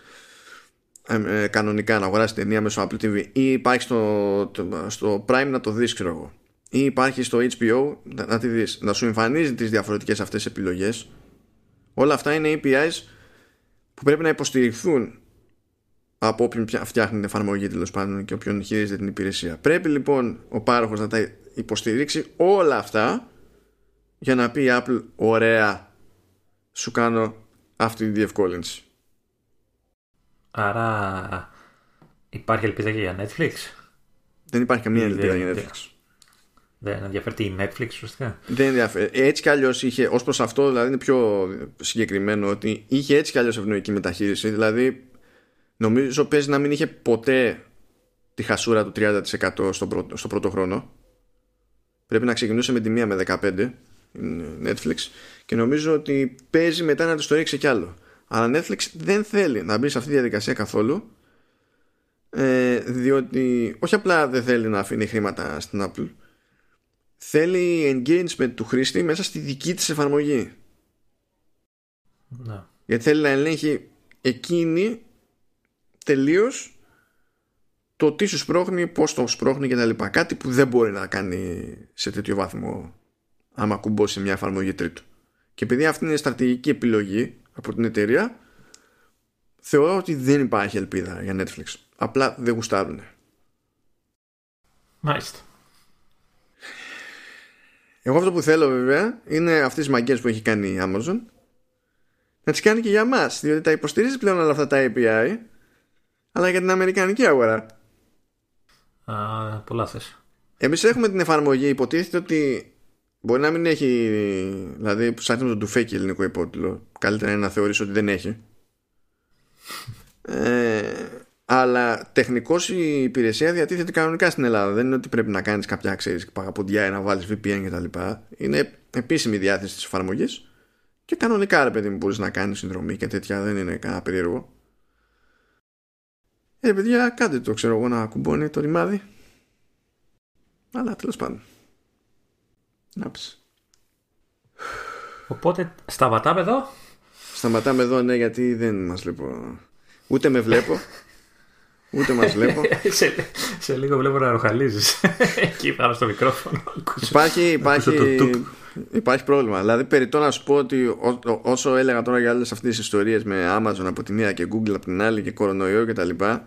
ε, ε, κανονικά να αγοράσεις ταινία μέσω Apple TV ή υπάρχει στο, στο Prime να το δεις ξέρω εγώ. Ή υπάρχει στο HBO να, να τη δεις. Να σου εμφανίζει τις διαφορετικές αυτές επιλογές. Όλα αυτά είναι APIs που πρέπει να υποστηριχθούν από όποιον φτιάχνει την εφαρμογή τέλος πάντων και όποιον χειρίζεται την υπηρεσία. Πρέπει λοιπόν ο πάροχος να τα υποστηρίξει όλα αυτά για να πει η Apple ωραία σου κάνω αυτή τη διευκόλυνση. Άρα υπάρχει ελπίδα και για Netflix; Δεν υπάρχει καμία ελπίδα για Netflix. Δεν ενδιαφέρει η Netflix ουσιαστικά; Δεν ενδιαφέρει. Έτσι κι αλλιώς είχε, ως προς αυτό, δηλαδή είναι πιο συγκεκριμένο ότι είχε έτσι κι αλλιώς ευνοϊκή μεταχείριση. Δηλαδή Νομίζω παίζει να μην είχε ποτέ τη χασούρα του 30% στο πρώτο, στο πρώτο χρόνο. Πρέπει να ξεκινούσε με τη μία με 15 Netflix και νομίζω ότι παίζει μετά να το ρίξει κι άλλο. Αλλά Netflix δεν θέλει να μπει σε αυτή τη διαδικασία καθόλου ε, διότι όχι απλά δεν θέλει να αφήνει χρήματα στην Apple θέλει engagement του χρήστη μέσα στη δική της εφαρμογή. Να. Γιατί θέλει να ελέγχει εκείνη τελείως το τι σου σπρώχνει, πώς το σπρώχνει κτλ. Κάτι που δεν μπορεί να κάνει σε τέτοιο βάθμο άμα κουμπώσει μια εφαρμογή τρίτου. Και επειδή αυτή είναι στρατηγική επιλογή από την εταιρεία, θεωρώ ότι δεν υπάρχει ελπίδα για Netflix. Απλά δεν γουστάρουν. Μάλιστα. Εγώ αυτό που θέλω βέβαια είναι αυτές τις μαγκές που έχει κάνει η Amazon να τις κάνει και για μας διότι τα υποστηρίζει πλέον όλα αυτά τα API αλλά για την Αμερικανική αγορά. Α, πολλά θες. Εμείς έχουμε την εφαρμογή, υποτίθεται ότι μπορεί να μην έχει, δηλαδή που με τον τουφέκι ελληνικό υπότιτλο, καλύτερα είναι να θεωρήσω ότι δεν έχει. ε, αλλά τεχνικώς η υπηρεσία διατίθεται κανονικά στην Ελλάδα. Δεν είναι ότι πρέπει να κάνεις κάποια ξέρεις παγαποντιά ή να βάλεις VPN κτλ. Είναι επίσημη διάθεση της εφαρμογής και κανονικά ρε παιδί μου μπορείς να κάνεις συνδρομή και τέτοια. Δεν είναι κανένα περίεργο. Ε, παιδιά, κάντε το, ξέρω εγώ, να κουμπώνει το ρημάδι. Αλλά τέλος πάντων. Να Οπότε, σταματάμε εδώ. Σταματάμε εδώ, ναι, γιατί δεν μας βλέπω. Ούτε με βλέπω. Ούτε μας βλέπω. σε, σε λίγο βλέπω να ροχαλίζεις. Εκεί πάνω στο μικρόφωνο. Υπάρχει, υπάρχει, υπάρχει πρόβλημα. Δηλαδή, περιττώ να σου πω ότι όσο έλεγα τώρα για άλλες αυτές τις ιστορίες με Amazon από τη μία και Google από την άλλη και κορονοϊό και τα λοιπά,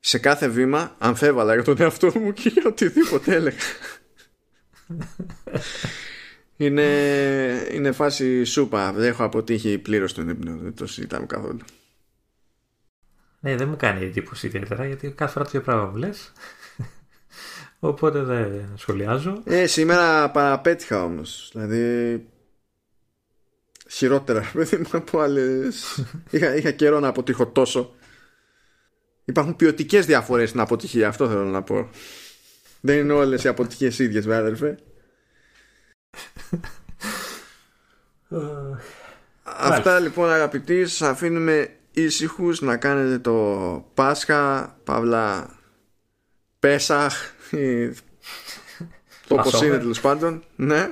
σε κάθε βήμα αμφέβαλα για τον εαυτό μου και για οτιδήποτε έλεγα. είναι, είναι φάση σούπα. Δεν έχω αποτύχει πλήρως τον ύπνο. Δεν το συζητάμε καθόλου. Ναι, δεν μου κάνει εντύπωση ιδιαίτερα γιατί κάθε φορά το ίδιο πράγμα μου Οπότε δεν σχολιάζω. Ε, σήμερα παραπέτυχα όμως. Δηλαδή. Χειρότερα, παιδί μου, από άλλες. είχα, είχα καιρό να αποτύχω τόσο. Υπάρχουν ποιοτικές διαφορές στην αποτυχία, αυτό θέλω να πω. Δεν είναι όλες οι αποτυχίες ίδιες, βέβαια, αδερφέ. Αυτά λοιπόν αγαπητοί σας αφήνουμε ήσυχους να κάνετε το Πάσχα Παύλα Πέσαχ το όπως είναι τέλος πάντων ναι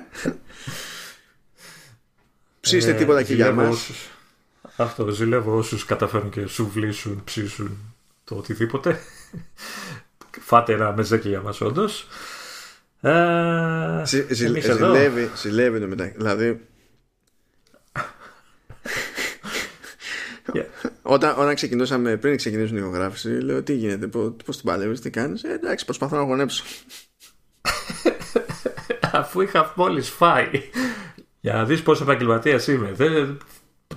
ψήστε ε, τίποτα και για μας αυτό ζηλεύω όσους καταφέρουν και σου βλήσουν ψήσουν το οτιδήποτε Φάτε ένα μεζέκι για μας όντως. Ε, ζηλεύει, ζηλεύει το μεταξύ. Δηλαδή Όταν, όταν ξεκινούσαμε, πριν ξεκινήσουν η ηχογράφηση, λέω τι γίνεται, πώς την παλεύεις, τι κάνεις; Ε, εντάξει, προσπαθώ να γονέψω. Αφού είχα μόλις φάει. Για να δεις πόσο επαγγελματίας είμαι. Δεν...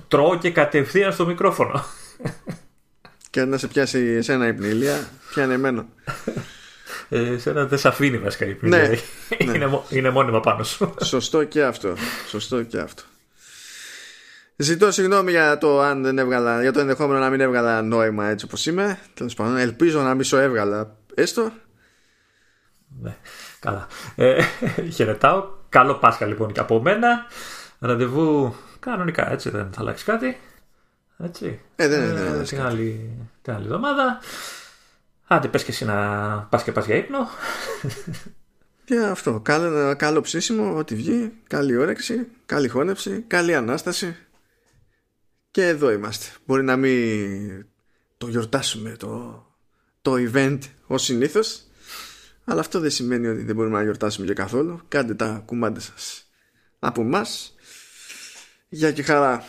Τρώω και κατευθείαν στο μικρόφωνο. Και να σε πιάσει εσένα η πνήλια, πιάνε εμένα. Ε, σένα δεν σε αφήνει βασικά η πνήλια. Ναι, είναι, ναι. είναι μόνιμα πάνω σου. Σωστό και αυτό. Σωστό και αυτό. Ζητώ συγγνώμη για το αν δεν έβγαλα, για το ενδεχόμενο να μην έβγαλα νόημα έτσι όπως είμαι. Τέλος πάντων, ελπίζω να μην σου έβγαλα έστω. Ναι, καλά. Ε, χαιρετάω. Καλό Πάσχα λοιπόν και από μένα. Ραντεβού κανονικά έτσι, δεν θα αλλάξει κάτι. Έτσι. Ε, δεν είναι. Ε, την, άλλη, την άλλη εβδομάδα. Άντε πες και εσύ να πας και πας για ύπνο. Και αυτό. Καλό, καλό ψήσιμο, ό,τι βγει. Καλή όρεξη, καλή χώνευση, καλή ανάσταση. Και εδώ είμαστε. Μπορεί να μην το γιορτάσουμε το, το event ως συνήθως αλλά αυτό δεν σημαίνει ότι δεν μπορούμε να γιορτάσουμε και καθόλου. Κάντε τα κουμάντα σας από μας. Για και χαρά.